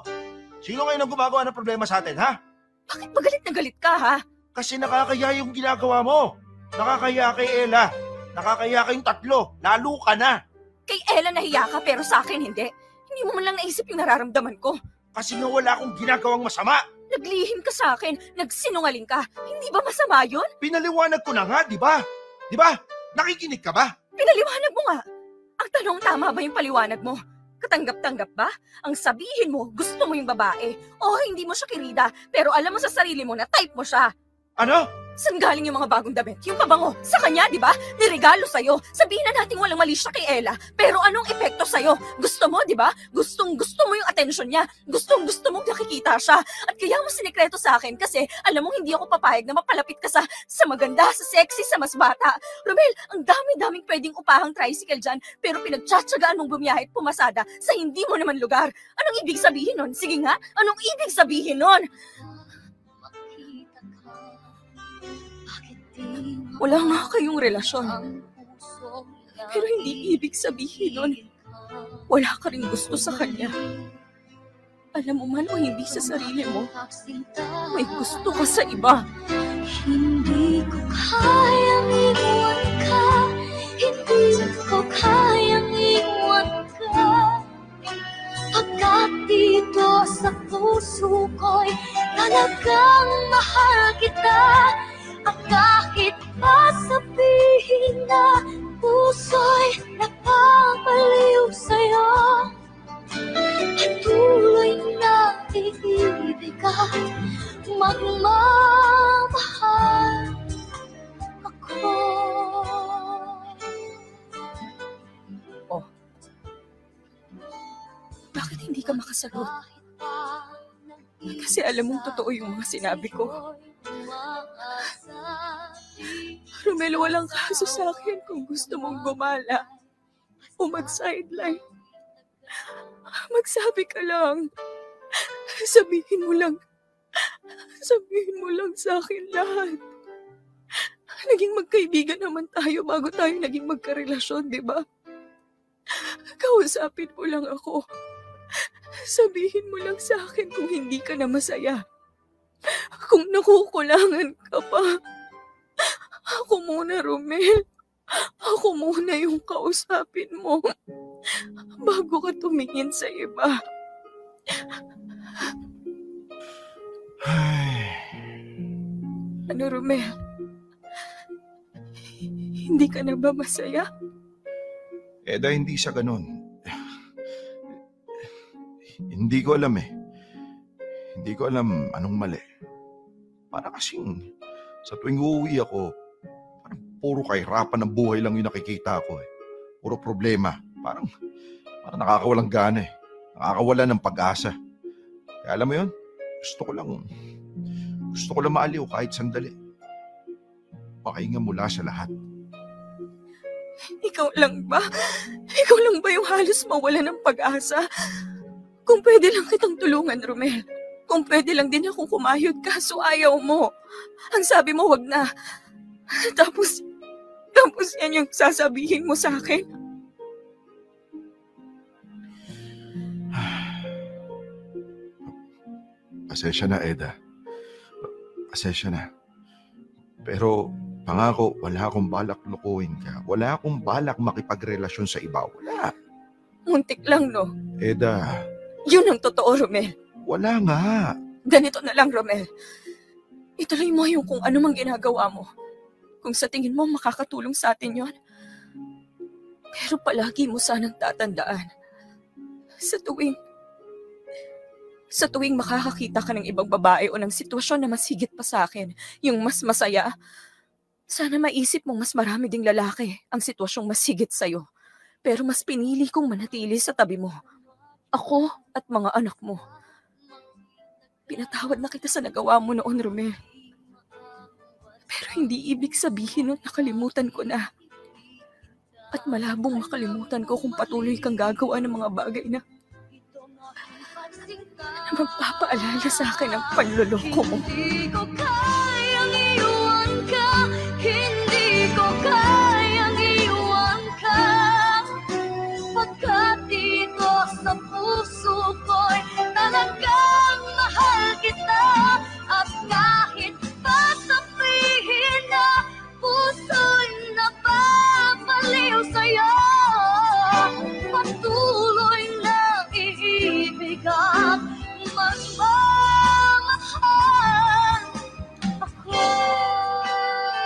Sino ngayon ang gumagawa ng problema sa atin, ha? Bakit magalit na galit ka, ha? Kasi nakakaya yung ginagawa mo. Nakakaya kay Ella. Nakakaya kayong tatlo. Lalo ka na. Kay Ella nahiya ka pero sa akin hindi. Hindi mo man lang naisip yung nararamdaman ko. Kasi nga wala akong ginagawang masama. Naglihim ka sa akin, nagsinungaling ka. Hindi ba masama yun? Pinaliwanag ko na nga, di ba? Di ba? Nakikinig ka ba? Pinaliwanag mo nga. Ang tanong, tama ba yung paliwanag mo? Katanggap-tanggap ba? Ang sabihin mo, gusto mo yung babae. O hindi mo siya kirida, pero alam mo sa sarili mo na type mo siya. Ano? Saan galing yung mga bagong damit? Yung pabango? Sa kanya, di ba? Niregalo sa'yo. Sabihin na natin walang mali siya kay Ella. Pero anong epekto sa'yo? Gusto mo, di ba? Gustong gusto mo yung atensyon niya. Gustong gusto mong nakikita siya. At kaya mo sinikreto sa akin kasi alam mo hindi ako papayag na mapalapit ka sa, sa maganda, sa sexy, sa mas bata. Romel, ang dami-daming pwedeng upahang tricycle dyan pero pinagtsatsagaan mong bumiyahe at pumasada sa hindi mo naman lugar. Anong ibig sabihin nun? Sige nga, anong ibig sabihin nun? Wala nga kayong relasyon. Pero hindi ibig sabihin nun, wala ka rin gusto sa kanya. Alam mo man o hindi sa sarili mo, may gusto ka sa iba. Hindi ko kayang iwan ka Hindi ko kayang iwan ka Pagkat dito sa puso ko'y Talagang mahal kita At kahit pa sabihin na Puso'y napapaliw sa'yo Patuloy na iibig at magmamahal ako. Bakit hindi ka makasagot? Kasi alam mong totoo yung mga sinabi ko. Romel, walang kaso sa akin kung gusto mong gumala o mag-sideline. Magsabi ka lang. Sabihin mo lang. Sabihin mo lang sa akin lahat. Naging magkaibigan naman tayo bago tayo naging magkarelasyon, di ba? Kausapin mo lang ako. Sabihin mo lang sa akin kung hindi ka na masaya. Kung nakukulangan ka pa. Ako muna, Romel. Ako muna yung kausapin mo. Bago ka tumingin sa iba. Ano, Romel? Hindi ka na ba masaya? Eda, hindi sa ganun. Hindi ko alam eh. Hindi ko alam anong mali. Para kasing sa tuwing uuwi ako, parang puro kahirapan ng buhay lang yung nakikita ko eh. Puro problema. Parang, parang nakakawalang gana eh. Nakakawala ng pag-asa. Kaya alam mo yun, gusto ko lang, gusto ko lang maaliw kahit sandali. Makahinga mula sa lahat. Ikaw lang ba? Ikaw lang ba yung halos mawala ng pag-asa? Kung pwede lang kitang tulungan, Romel. Kung pwede lang din akong kumayod kaso ayaw mo. Ang sabi mo, wag na. Tapos, tapos yan yung sasabihin mo sa akin. Pasensya na, Eda. Pasensya na. Pero pangako, wala akong balak lukuhin ka. Wala akong balak makipagrelasyon sa iba. Wala. Muntik lang, no? Eda, Yun ang totoo, Romel. Wala nga. Ganito na lang, Romel. Ituloy mo yung kung ano mang ginagawa mo. kung sa tingin mo makakatulong sa atin yon. Pero palagi mo sanang tatandaan. Sa tuwing sa tuwing makakakita ka ng ibang babae o ng sitwasyon na mas higit pa sa akin, yung mas masaya, sana maisip mong mas marami ding lalaki ang sitwasyong mas higit sa'yo. Pero mas pinili kong manatili sa tabi mo. Ako at mga anak mo. Pinatawad na kita sa nagawa mo noon, Romel. Pero hindi ibig sabihin nun nakalimutan ko na. At malabong makalimutan ko kung patuloy kang gagawa ng mga bagay na na magpapaalala sa akin ang panloloko mo. Hindi ko kayang iwan ka Hindi ko kayang iwan ka Pagkat dito sa puso ko'y mahal kita At kahit pa sabihin na Puso'y napapaliw sa'yo Patuloy na iibig at magmamahal ako.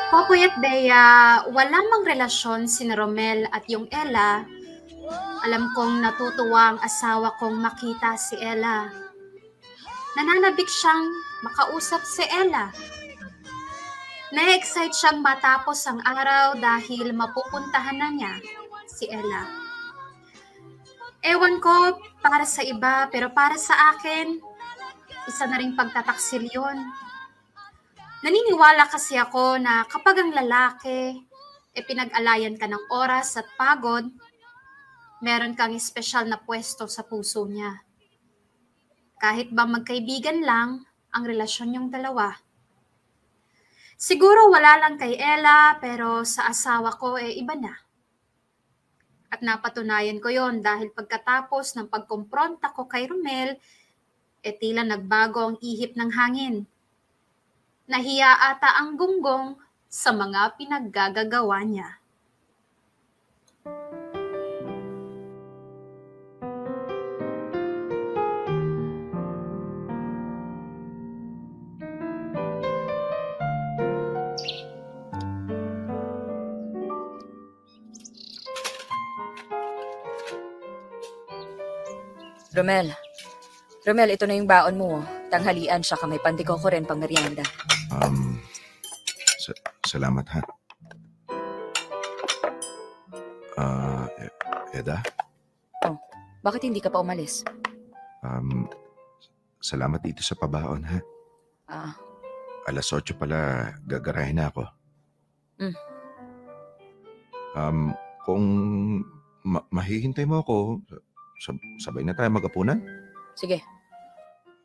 Popoy at Bea, wala mang relasyon si Romel at yung Ella. Alam kong natutuwa ang asawa kong makita si Ella. Nananabik siyang makausap si Ella. Na-excite siyang matapos ang araw dahil mapupuntahan na niya si Ella. Ewan ko para sa iba pero para sa akin, isa na ring pagtataksil yun. Naniniwala kasi ako na kapag ang lalaki e pinag-alayan ka ng oras at pagod, meron kang espesyal na pwesto sa puso niya. Kahit ba magkaibigan lang ang relasyon yung dalawa. Siguro wala lang kay Ella pero sa asawa ko eh iba na. At napatunayan ko yon dahil pagkatapos ng pagkompronta ko kay Romel, e tila nagbago ang ihip ng hangin nahiya ata ang gunggong sa mga pinaggagawa niya. Romel. Romel, ito na yung baon mo. oh. Tanghalian siya ka may pandiko ko rin pang merienda. Um, sa- salamat ha. Ah, E- Eda, Bakit hindi ka pa umalis? um, salamat dito sa pabaon ha. Ah, Alas 8 pala gagarahin na ako. Mm. Um, kung ma- mahihintay mo ako, sab- sabay na tayo magapunan? sige.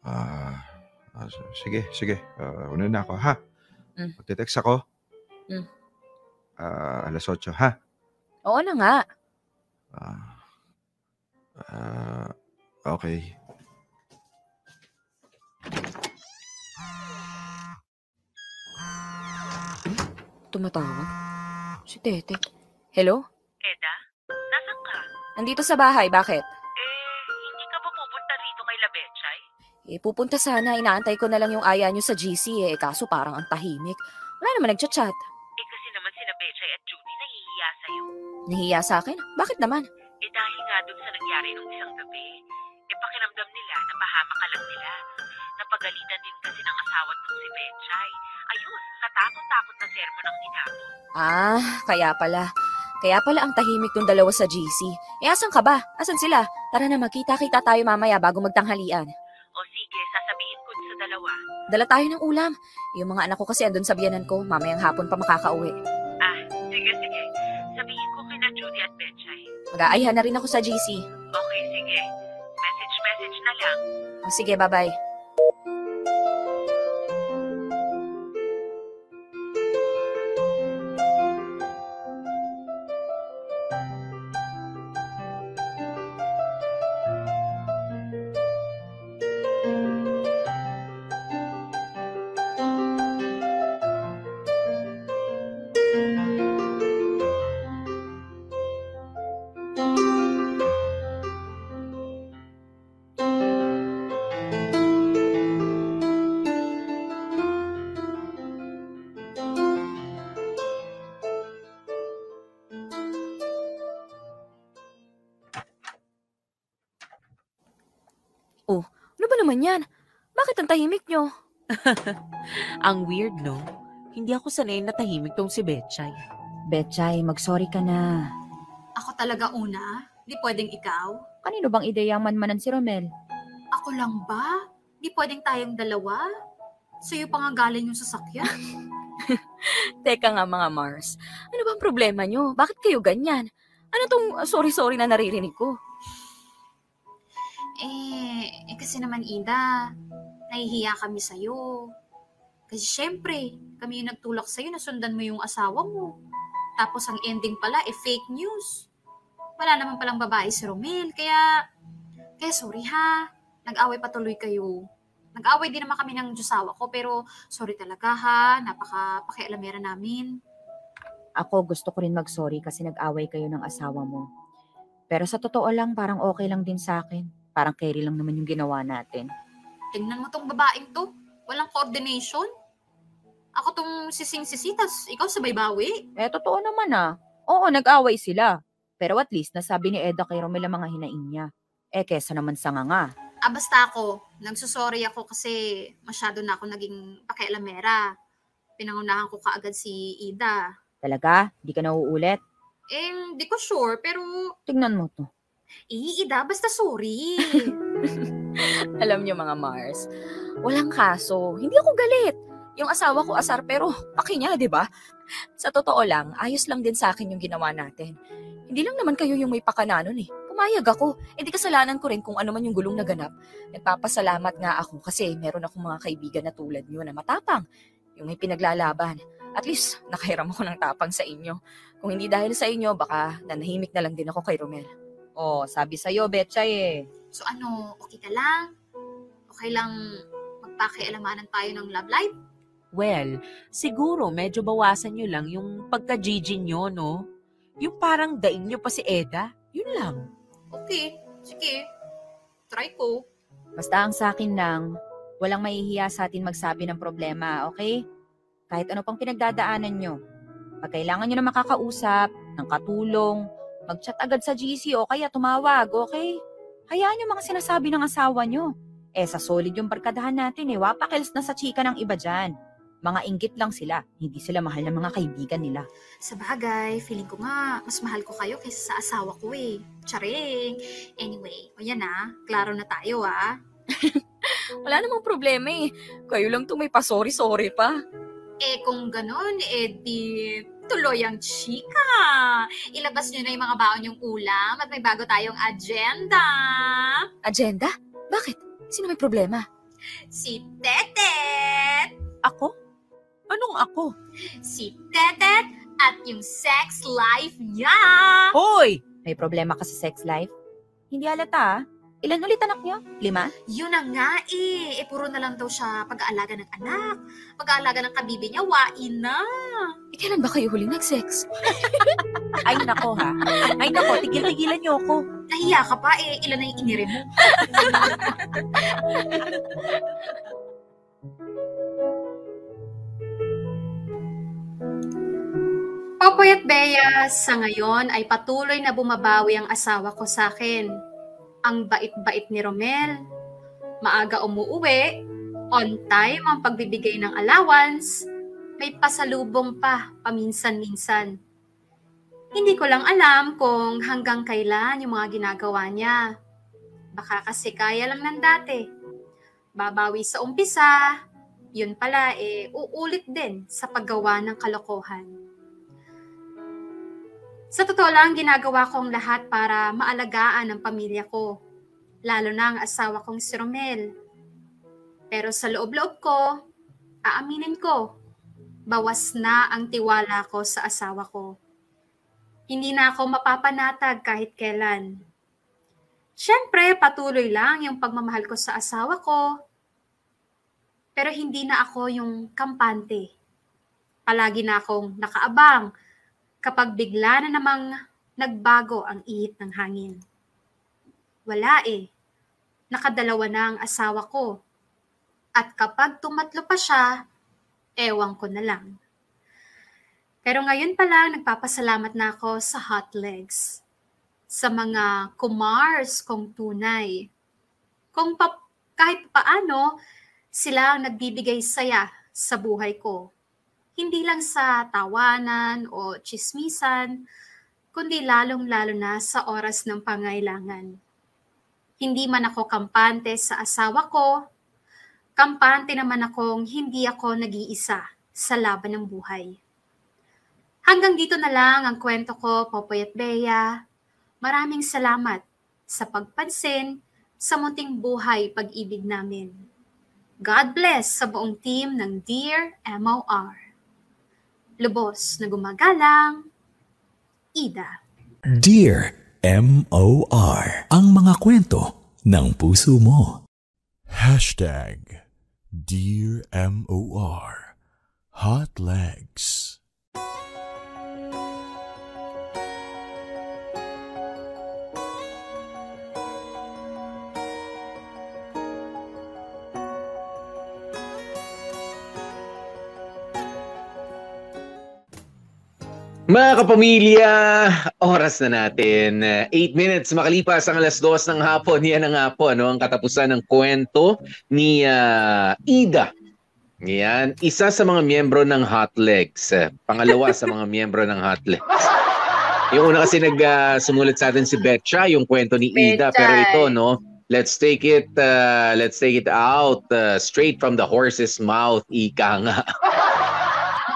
Ah, ah, s- sige, sige. Ah, una na ako, ha? Mm. Magte-text ako. Mm. Ah, alas 8, ha? Oo na nga. Ah, ah, okay. Tumatawag. Si Tete. Hello? Eda, nasan ka? Nandito sa bahay, bakit? Eh, pupunta sana. Inaantay ko na lang yung aya nyo sa GC eh. Kaso parang ang tahimik. Wala naman nagchat-chat. Eh kasi naman sina Bechay at Judy nahihiya sa'yo. Nahiya sa akin? Bakit naman? Eh dahil nga dun sa nangyari nung isang gabi, eh pakiramdam nila na pahamak ka lang nila. Napagalitan din kasi ng asawa nung si Bechay. Ayun, katakot-takot na sermon ang inabo. Ah, kaya pala. Kaya pala ang tahimik ng dalawa sa GC. Eh, asan ka ba? Asan sila? Tara na, magkita-kita tayo mamaya bago magtanghalian. O sige, sasabihin ko sa dalawa. Dala tayo ng ulam. Yung mga anak ko kasi andun sa biyanan ko. Mamayang hapon pa makakauwi. Ah, sige, sige. Sabihin ko kina Judy at Bechay. Mag-aayhan na rin ako sa GC. Okay, sige. Message-message na lang. O, sige, bye-bye. Ang weird, no? Hindi ako sanay na tahimik tong si Betchay. Betchay, mag-sorry ka na. Ako talaga una? Di pwedeng ikaw? Kanino bang ideyang manmanan si Romel? Ako lang ba? Di pwedeng tayong dalawa? Sa'yo pa nga galing yung sasakyan? Teka nga mga Mars, ano bang problema nyo? Bakit kayo ganyan? Ano tong sorry-sorry na naririnig ko? Eh, eh kasi naman Ida, nahihiya kami sa'yo. Kasi syempre, kami yung nagtulak sa'yo na sundan mo yung asawa mo. Tapos ang ending pala, eh fake news. Wala naman palang babae si Romel, kaya, kaya sorry ha, nag-away patuloy kayo. Nag-away din naman kami ng Diyosawa ko, pero sorry talaga ha, napaka pakialamera namin. Ako gusto ko rin mag-sorry kasi nag-away kayo ng asawa mo. Pero sa totoo lang, parang okay lang din sa akin. Parang carry lang naman yung ginawa natin. Tingnan mo tong babaeng to, walang coordination. Ako tong sising-sisi, tas ikaw sabay bawi. Eh, totoo naman ah. Oo, nag-away sila. Pero at least, nasabi ni Eda kay Romel ang mga hinaing niya. Eh, kesa naman sa nga nga. Ah, basta ako, nagsusorry ako kasi masyado na ako naging pakialamera. Pinangunahan ko kaagad si Ida. Talaga? Di ka na uulit? Eh, di ko sure, pero... Tingnan mo to. Eh, Ida, basta sorry. Alam niyo mga Mars, walang kaso. Hindi ako galit. Yung asawa ko asar pero paki niya, di ba? Sa totoo lang, ayos lang din sa akin yung ginawa natin. Hindi lang naman kayo yung may pakana nun eh. Pumayag ako. Hindi kasalanan ko rin kung ano man yung gulong naganap. Nagpapasalamat nga ako kasi meron akong mga kaibigan na tulad niyo na matapang. Yung may pinaglalaban. At least, nakahiram ako ng tapang sa inyo. Kung hindi dahil sa inyo, baka nanahimik na lang din ako kay Romel. Oh, sabi sa'yo, Betchay eh. So ano, okay ka lang? Okay lang magpakialamanan tayo ng love life? Well, siguro medyo bawasan nyo lang yung pagka-GG nyo, no? Yung parang daing nyo pa si Eda. Yun lang. Okay, sige. Try ko. Basta ang sa akin lang, walang mahihiya sa atin magsabi ng problema, okay? Kahit ano pang pinagdadaanan nyo. Pag kailangan nyo na makakausap, ng katulong, mag-chat agad sa GC o kaya tumawag, okay? Hayaan nyo mga sinasabi ng asawa nyo. Eh, sa solid yung barkadahan natin eh, wapakils na sa chika ng iba dyan. Mga inggit lang sila, hindi sila mahal ng mga kaibigan nila. Sa bagay, feeling ko nga, mas mahal ko kayo kaysa sa asawa ko eh. Charing! Anyway, o yan ah, klaro na tayo ah. Wala namang problema eh. Kayo lang itong may pasori-sori pa. Eh kung ganon, eh di tuloy ang chika. Ilabas nyo na yung mga baon yung ulam at may bago tayong agenda. Agenda? Bakit? Sino may problema? Si Tetet! Ako? Anong ako? Si Tetet at yung sex life niya! Hoy! May problema ka sa sex life? Hindi alata ah. Ilan ulit anak niyo? Lima? Yun na nga eh. Eh, puro na lang daw siya pag-aalaga ng anak. Pag-aalaga ng kabibi niya, wain na. Eh, kailan ba kayo huli nag-sex? Ay nako ha. Ay nako, tigil-tigilan nyo ako. Nahiya ka pa eh. Ilan na yung inire mo? Popoy at Bea, sa ngayon ay patuloy na bumabawi ang asawa ko sa akin. Ang bait-bait ni Romel. Maaga umuuwi, on time ang pagbibigay ng allowance, may pasalubong pa paminsan-minsan. Hindi ko lang alam kung hanggang kailan yung mga ginagawa niya. Baka kasi kaya lang ng dati. Babawi sa umpisa, yun pala eh uulit din sa paggawa ng kalokohan. Sa totoo lang, ginagawa ko ang lahat para maalagaan ang pamilya ko, lalo na ang asawa kong si Romel. Pero sa loob-loob ko, aaminin ko, bawas na ang tiwala ko sa asawa ko. Hindi na ako mapapanatag kahit kailan. Siyempre, patuloy lang yung pagmamahal ko sa asawa ko, pero hindi na ako yung kampante. Palagi na akong nakaabang kapag bigla na namang nagbago ang ihip ng hangin. Wala eh. Nakadalawa na ang asawa ko. At kapag tumatlo pa siya, ewan ko na lang. Pero ngayon pa lang nagpapasalamat na ako sa hot legs. Sa mga kumars kong tunay. Kung pa- kahit paano, sila ang nagbibigay saya sa buhay ko. Hindi lang sa tawanan o chismisan, kundi lalong-lalo na sa oras ng pangailangan. Hindi man ako kampante sa asawa ko, kampante naman akong hindi ako nag-iisa sa laban ng buhay. Hanggang dito na lang ang kwento ko, Popoy at Bea. Maraming salamat sa pagpansin sa munting buhay pag-ibig namin. God bless sa buong team ng Dear MOR. Lubos na gumagalang, Ida. Dear M.O.R. Ang mga kwento ng puso mo. Hashtag Dear M.O.R. Hot Legs. Mga kapamilya, oras na natin. 8 minutes makalipas ang alas 2 ng hapon. Yan ang nga po, ano, ang katapusan ng kwento ni ah, Ida. Yan, isa sa mga miyembro ng Hot Legs. Pangalawa sa mga miyembro ng Hot Legs. Yung una kasi nag ah, sumulat sa atin si Betcha, yung kwento ni Ida. Betcha. Pero ito, no, let's take it ah, let's take it out ah, straight from the horse's mouth, ika nga.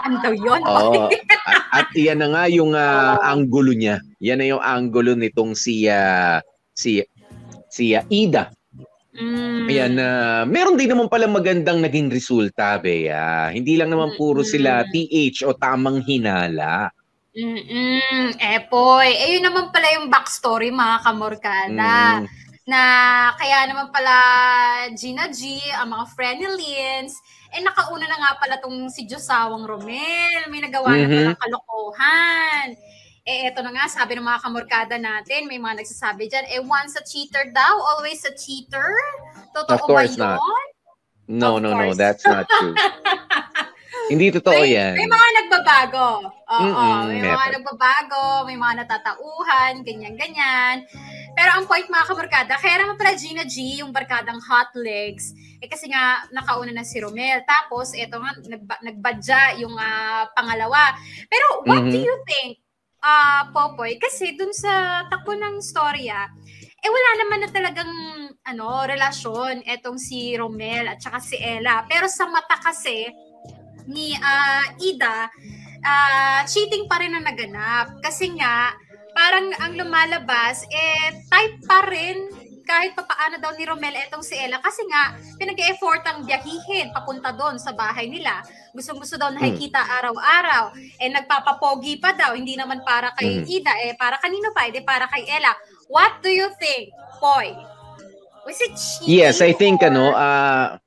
Ano daw yun? Oo. At, at yan na nga yung ah, anggulo niya. Yan na yung anggulo nitong si ah, si si ah, Ida. Mm. Ayan, ah, meron din naman pala magandang naging resulta, Bea. Hindi lang naman puro sila TH o tamang hinala. Mm-mm. Eh, boy. Eh, yun naman pala yung backstory, mga kamorkada. Mm. Na kaya naman pala Gina G, ang mga Frenelins, eh nakauna na nga pala tong si Josawang Romel. May nagawa na Mhm. palang kalokohan. Eh, eto na nga, sabi ng mga kamorkada natin, may mga nagsasabi dyan, eh, once a cheater daw, always a cheater? Totoo Of course ba yun? not. No, Of no, no, course. that's not true. Hindi totoo may, yan. May mga nagbabago. Oo, Mm-mm, may mga never. nagbabago, may mga natatauhan, ganyan-ganyan. Pero ang point mga kabarkada, kaya naman pala Gina G, yung barkadang Hot Legs, eh kasi nga nakauna na si Romel. Tapos, eto nga, nagba, nagbadya yung ah, pangalawa. Pero what do Mhm. you think, ah Popoy? Kasi dun sa takbo ng storya, eh wala naman na talagang ano, relasyon etong si Romel at saka si Ella. Pero sa mata kasi ni ah, Ida, ah, cheating pa rin ang naganap. Kasi nga, parang ang lumalabas, eh, type pa rin kahit papaano daw ni Romel etong si Ella. Kasi nga, pinag-e-effort ang biyahihin papunta doon sa bahay nila. Gustong-gusto daw nakikita araw-araw. Eh, nagpapapogi pa daw. Hindi naman para kay Mm. Ida. Eh, para kanino pa? Eh, para kay Ella. What do you think, Poy? Was it cheating? Yes, I think or- ano, ah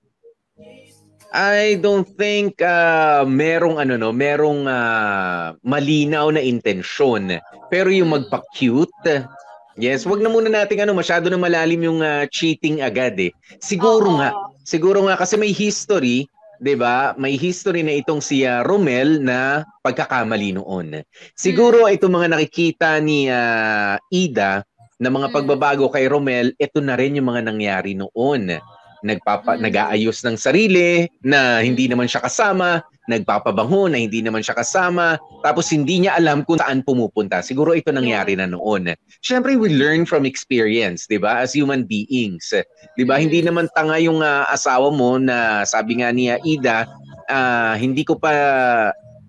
I don't think ah, merong ano no, merong ah, malinaw na intensyon. Pero yung magpa-cute, yes, wag na muna nating ano, masyado na malalim yung ah, cheating agad eh. Siguro Oo. nga, siguro nga kasi may history, 'di ba? May history na itong si ah, Romel na pagkakamali noon. Siguro itong mga nakikita ni ah, Ida na mga Mm. pagbabago kay Romel, ito na rin yung mga nangyari noon nagpapa Mm. nag-aayos ng sarili na hindi naman siya kasama, nagpapabango na hindi naman siya kasama, tapos hindi niya alam kung saan pumupunta. Siguro ito nangyari na noon. Siyempre we learn from experience, 'di ba? As human beings. 'Di ba? Hindi naman tanga yung ah, asawa mo na sabi nga niya Ida, ah, hindi ko pa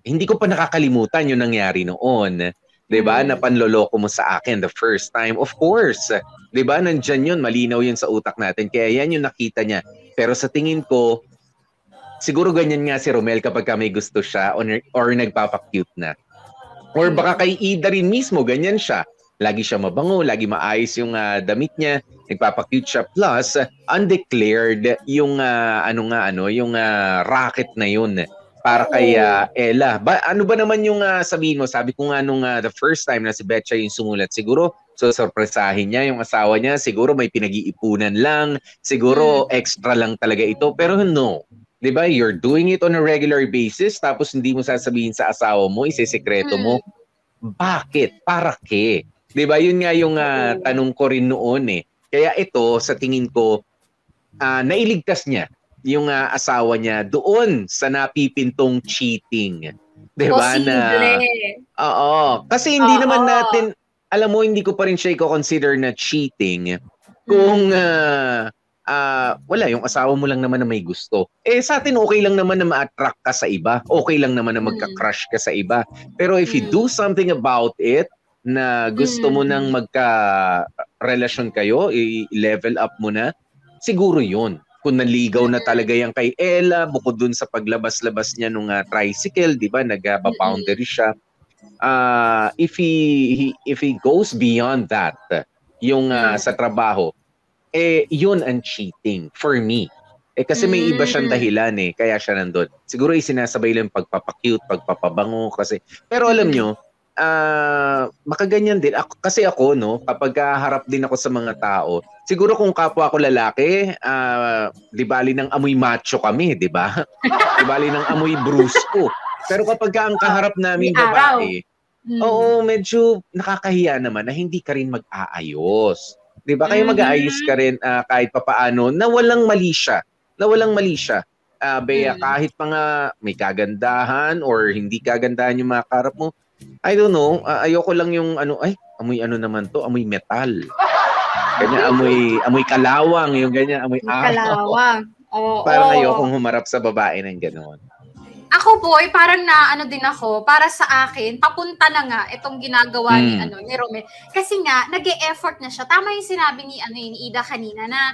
hindi ko pa nakakalimutan yung nangyari noon. 'Di ba? Na panloloko mo sa akin the first time. Of course. 'Di ba? Nandiyan 'yun, malinaw 'yun sa utak natin. Kaya 'yan yung nakita niya. Pero sa tingin ko, siguro ganyan nga si Romel kapag ka may gusto siya or, or nagpapa-cute na. Or baka kay Ida rin mismo, ganyan siya. Lagi siya mabango, lagi maayos yung ah, damit niya, nagpapa-cute siya. Plus, undeclared yung ah, ano nga ano, yung ah, racket na yun para kay ah, Ella. Ba, ano ba naman yung ah, sabihin mo? Sabi ko nga nung ah, the first time na si Betcha yung sumulat, siguro so sorpresahin niya yung asawa niya, siguro may pinag-iipunan lang, siguro extra lang talaga ito, pero no. 'Di ba? You're doing it on a regular basis tapos hindi mo sasabihin sa asawa mo, isesekreto mo. Bakit? Para ke? 'Di ba? Yun nga yung ah, tanong ko rin noon eh. Kaya ito sa tingin ko ah, nailigtas niya yung ah, asawa niya doon sa napipintong cheating. 'Di ba na. Oo. Kasi hindi Oo. naman natin, alam mo, hindi ko pa rin siya i-consider na cheating kung ah, ah, wala, yung asawa mo lang naman na may gusto. Eh sa atin, okay lang naman na ma-attract ka sa iba. Okay lang naman na Mm. magka-crush ka sa iba. Pero if you Mm. do something about it, na gusto mo nang magka-relasyon kayo, i-level up mo na, siguro yun. Kung naligaw na talaga yan kay Ella, bukod dun sa paglabas-labas niya nung ah, tricycle, di ba, nag-boundary siya. Ah, if he, he- if he goes beyond that, yung Mm. sa trabaho, eh yun ang cheating for me. Eh kasi may iba siyang Mm. dahilan eh, kaya siya nandun. Siguro isinasabay lang yung pagpapakute, pagpapabango kasi. Pero alam nyo, ah makaganyan din. Ako, kasi ako, no, kapag harap din ako sa mga tao, siguro kung kapwa ko lalaki, ah di bali ng amoy macho kami, di ba? di bali ng amoy brusko. Pero kapag ang kaharap namin babae, Mm. Oo, medyo nakakahiya naman na hindi ka rin mag-aayos. 'Di ba? Kaya Mhm. mag-aayos ka rin ah, kahit papaano na walang mali siya. Na walang mali siya. Ah, Bea, Mm. kahit pa nga may kagandahan or hindi kagandahan yung mga karap mo, I don't know, ah, ayoko lang yung ano, ay, amoy ano naman to, amoy metal. Ganyan, amoy, amoy kalawang, yung ganyan, amoy araw. kalawang. Oo. Parang ayokong humarap sa babae ng gano'n. Ako boy, parang na ano din ako, para sa akin, papunta na nga itong ginagawa ni Mm. ano ni Romel. Kasi nga nag-e-effort na siya. Tama yung sinabi ni ano ni Ida kanina na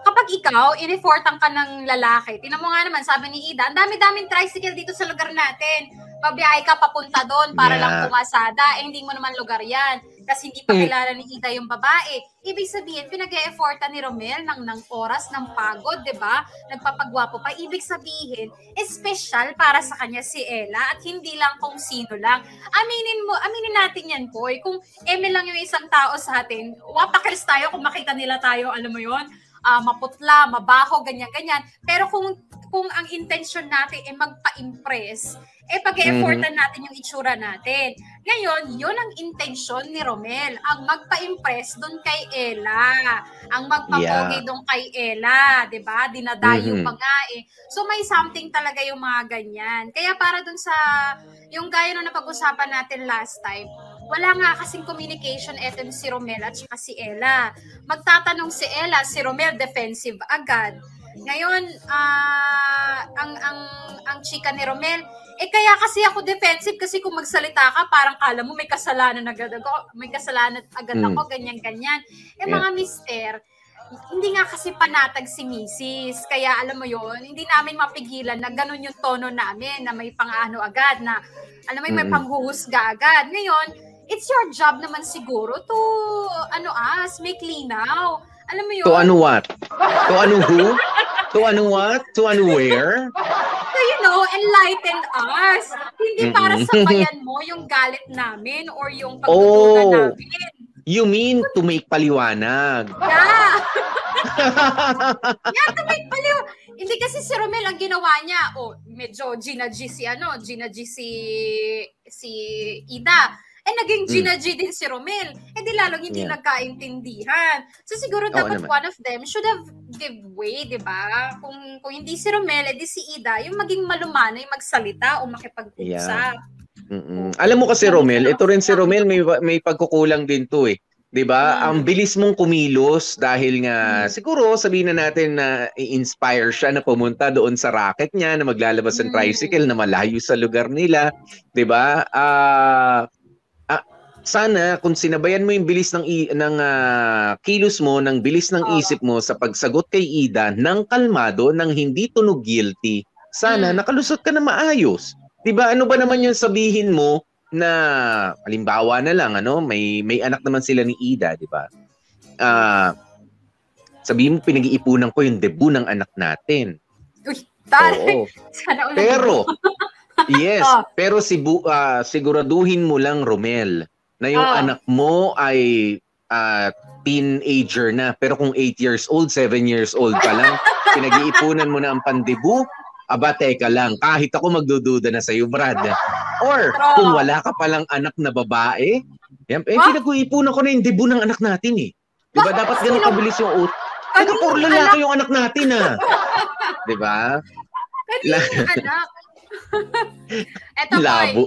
kapag ikaw in-effortan ka ng lalaki, tinan mo nga naman sabi ni Ida, ang dami-daming tricycle dito sa lugar natin. Pabiyahe ka papunta doon para Yeah. lang pumasada, eh hindi mo naman lugar 'yan. Kasi hindi pa Mm. kilala ni Ida yung babae. Ibig sabihin, pinag-e-effortan ni Romel ng, ng oras, ng pagod, di ba? Nagpapagwapo pa. Ibig sabihin, special para sa kanya si Ella at hindi lang kung sino lang. Aminin mo, aminin natin yan, boy. Kung Emil lang yung isang tao sa atin, wapakils tayo kung makita nila tayo, alam mo yon ah, maputla, mabaho, ganyan-ganyan. Pero kung kung ang intention natin ay magpa-impress, eh pag-effortan natin yung itsura natin. Ngayon, yun ang intention ni Romel, ang magpa-impress doon kay Ella, ang magpapogi Yeah. doon kay Ella, 'di ba? Dinadayo Mhm. pa nga eh. So may something talaga yung mga ganyan. Kaya para doon sa yung gaya nung napag-usapan natin last time, wala nga kasing communication eto si Romel at saka si Ella. Magtatanong si Ella, si Romel defensive agad. Ngayon, ah ang ang ang chika ni Romel, eh kaya kasi ako defensive kasi kung magsalita ka, parang kala mo may kasalanan agad ako, may kasalanan agad Mm. ako, ganyan-ganyan. Eh Yeah. mga mister, hindi nga kasi panatag si Mrs. Kaya alam mo yon hindi namin mapigilan na ganun yung tono namin, na may pang-ano agad, na alam mo may Mm-mm. panghuhusga agad. Ngayon, it's your job naman siguro to, ano as, make linaw. Alam mo yun? To ano what? To ano who? To ano what? To ano where? So, you know, enlighten us. Hindi para Mm-mm. sabayan mo yung galit namin or yung pagdududa Oh. namin. You mean to make paliwanag? Yeah! yeah, to make paliw. Hindi kasi si Romel ang ginawa niya. Oh, medyo Gina G si ano, Gina G si si Ida. Eh, naging Mm. Gina G din si Romel. Eh, di lalong hindi Yeah. nagkaintindihan. So, siguro Oo dapat naman. one of them should have give way, di ba? Kung, kung hindi si Romel, eh, di si Ida, yung maging malumanay, magsalita o makipag-usap. Mm-mm. Alam mo kasi Romel, ito rin si Romel may may pagkukulang din to eh. 'Di ba? Mm. Ang bilis mong kumilos dahil nga Mm. siguro sabihin na natin na i-inspire siya na pumunta doon sa racket niya na maglalabas ng Mm. tricycle na malayo sa lugar nila, 'di ba? Ah ah, sana kung sinabayan mo yung bilis ng i- ng ah, kilos mo, ng bilis ng isip mo sa pagsagot kay Ida ng kalmado, ng hindi tunog guilty, sana Mm. nakalusot ka na maayos. 'Di ba? Ano ba naman yung sabihin mo na halimbawa na lang ano, may may anak naman sila ni Ida, 'di ba? Ah sabihin mo pinag-iipunan ko yung debut ng anak natin. Tari, Oo. sana. Pero yes, Oh. pero sibu, ah, siguraduhin mo lang Romel na yung Oh. anak mo ay ah, teenager na pero kung 8 years old, 7 years old pa lang, pinag-iipunan mo na ang pandebu, aba teka lang, kahit ako magdududa na sa iyo, Brad. Or kung wala ka palang anak na babae, yan, eh, Huh? pinag-iipunan ko na yung debut ng anak natin eh. Di ba? Bakit Dapat ganun kabilis yung ut- Taga puro lalaki yung anak natin ah. Di ba? Kanina anak. Eto po, Labo.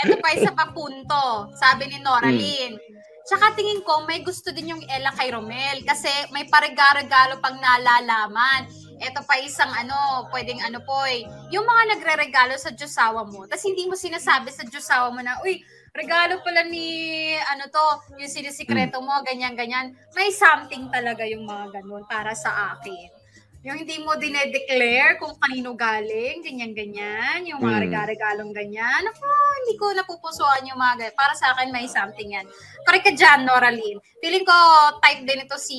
Ito pa isa pa punto, sabi ni Nora Mm. Lynn. Tsaka tingin ko, may gusto din yung Ella kay Romel kasi may paregalo pang nalalaman. Ito pa isang ano, pwedeng ano po eh, yung mga nagre-regalo sa Diyosawa mo, tapos hindi mo sinasabi sa Diyosawa mo na, uy, regalo pala ni ano to, yung sinisikreto mo, ganyan-ganyan. May something talaga yung mga ganun para sa akin. Yung hindi mo dinedeclare kung kanino galing, ganyan-ganyan, yung mga Mm. regalo-regalong ganyan. Ako, hindi ko napupusuan yung mga ganyan. Para sa akin, may something yan. Correct ka dyan, Nora Lynn. Feeling ko, type din ito si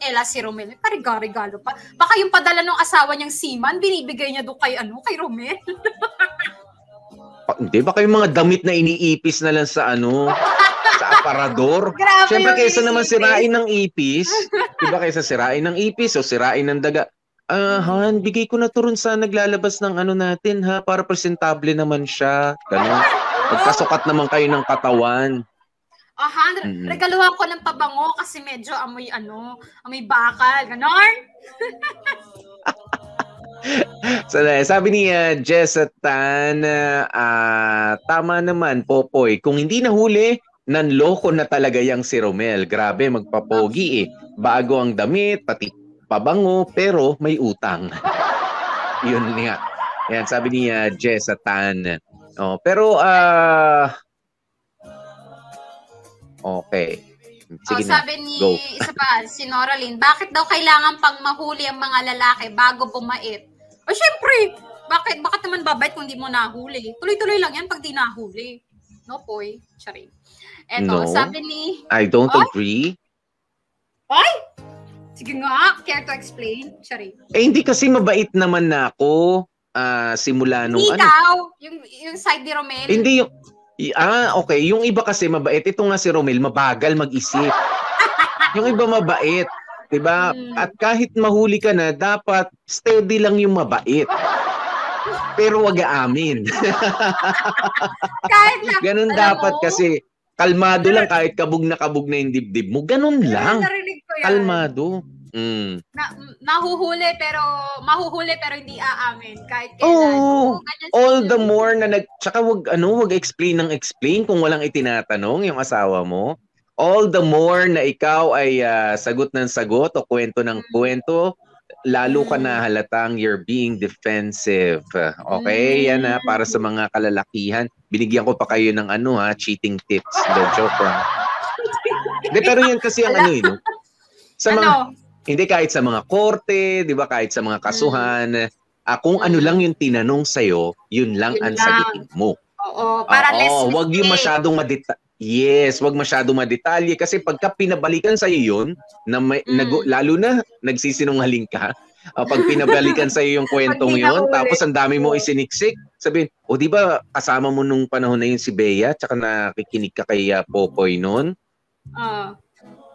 Ella si Romel. May parigalo-regalo pa. Baka yung padala ng asawa niyang seaman, binibigay niya doon kay, ano, kay Romel. Pa- Hindi, baka yung mga damit na iniipis na lang sa ano, sa aparador. Grabe Siyempre, kaysa naman sirain ng ipis, di ba kaysa sirain ng ipis o sirain ng daga, ah, Han, bigay ko na to sa naglalabas ng ano natin, ha, para presentable naman siya. Ganun. Magkasukat naman kayo ng katawan. Aha, Mm. regaluhan ko ng pabango kasi medyo amoy ano, amoy bakal. Ganon. So, sabi ni uh, Jessa Tan, ah, tama naman, Popoy. Kung hindi nahuli, nanloko na talaga yung si Romel. Grabe, magpapogi eh. Bago ang damit, pati pabango, pero may utang. Yun nga. Yan, sabi ni uh, Jessa Tan. Oh, pero, ah, okay. Sige oh, na, sabi ni go. isa pa, si Nora Lynn, bakit daw kailangan pang mahuli ang mga lalaki bago bumait? O syempre, bakit bakit naman babait kung di mo nahuli? Tuloy-tuloy lang yan pag di nahuli. No, poy. Charing. Eto, No. sabi ni... I don't Ay! agree. Ay! Sige nga, care to explain? Charing. Eh, hindi kasi mabait naman na ako ah, simula nung ano. Ikaw, yung, yung side ni Romel. Hindi yung Ah, okay. Yung iba kasi mabait. Ito nga si Romel, mabagal mag-isip. yung iba mabait. 'Di ba? Hmm. At kahit mahuli ka na, dapat steady lang yung mabait. Pero wag aamin. Kahit na, Ganun dapat mo, kasi kalmado lang kahit kabog na kabog na yung dibdib mo. Ganun lang. Narinig ko yan. Kalmado. Mm. Na, mahuhuli pero mahuhuli pero hindi aamin kahit kailan. Ganyan si All the Romel. more na nag tsaka wag ano, wag explain ng explain kung walang itinatanong yung asawa mo. All the more na ikaw ay ah, sagot ng sagot o kwento ng kwento, lalo ka na halatang you're being defensive. Okay? Yan na para sa mga kalalakihan. Binigyan ko pa kayo ng ano ha, cheating tips. The joke lang. Hindi, pero yan kasi ang ano yun. Sa mga, Ano? hindi kahit sa mga korte, 'di ba, kahit sa mga kasuhan, ah, kung ano Mm. lang yung tinanong sa yun lang Yun ang lang. sagutin mo. Oo, para Oo, less wag yung masyadong madeta Yes, wag masyadong madetalye kasi pagka pinabalikan sa iyo 'yun, na may, Mm. nag- lalo na nagsisinungaling ka, ah, pag pinabalikan sa iyo yung kwentong 'yon, tapos ang dami mo isiniksik, sabihin, "O di ba kasama mo nung panahon na yun si Bea, tsaka nakikinig ka kay ah, Popoy noon?" Ah.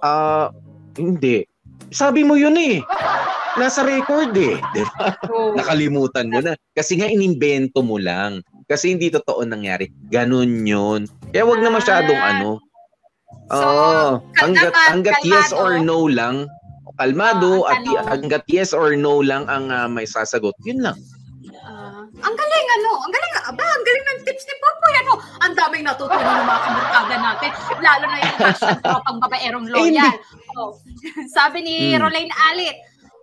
Ah, hindi. Sabi mo yun eh. Nasa record eh. Di ba? Oo. Nakalimutan mo na. Kasi nga inimbento mo lang. Kasi hindi totoo nangyari. Ganun yun. Kaya wag na masyadong Ah. ano. So, Oo. hanggat, kalma- hanggat yes or no lang, kalmado Ah, at tanong. hanggat yes or no lang ang ah, may sasagot, yun lang. Ah, ang galing ano, ang galing aba, ang galing ng tips ni Popoy ano. Ang daming natutunan ng mga kamurkada natin, lalo na yung hashtag kapag babaerong loyal. Oh. Sabi ni Mm. Rolane Alit,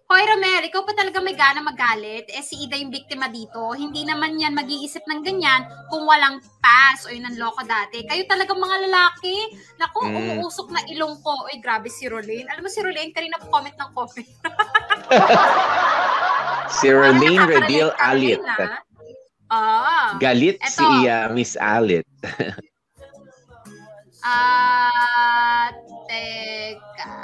Hoy Romel, ikaw pa talaga may gana magalit. Eh si Ida yung biktima dito. Hindi naman yan mag-iisip ng ganyan kung walang pass o yun ang loko dati. Kayo talaga mga lalaki. Naku, Mm. umuusok na ilong ko. Uy, grabe si Rolane. Alam mo si Rolane, kanina po comment ng comment. Si Rolene ka, Alit. Ah. Ah. Galit Eto. si ah, Miss Alit. Ah, teka.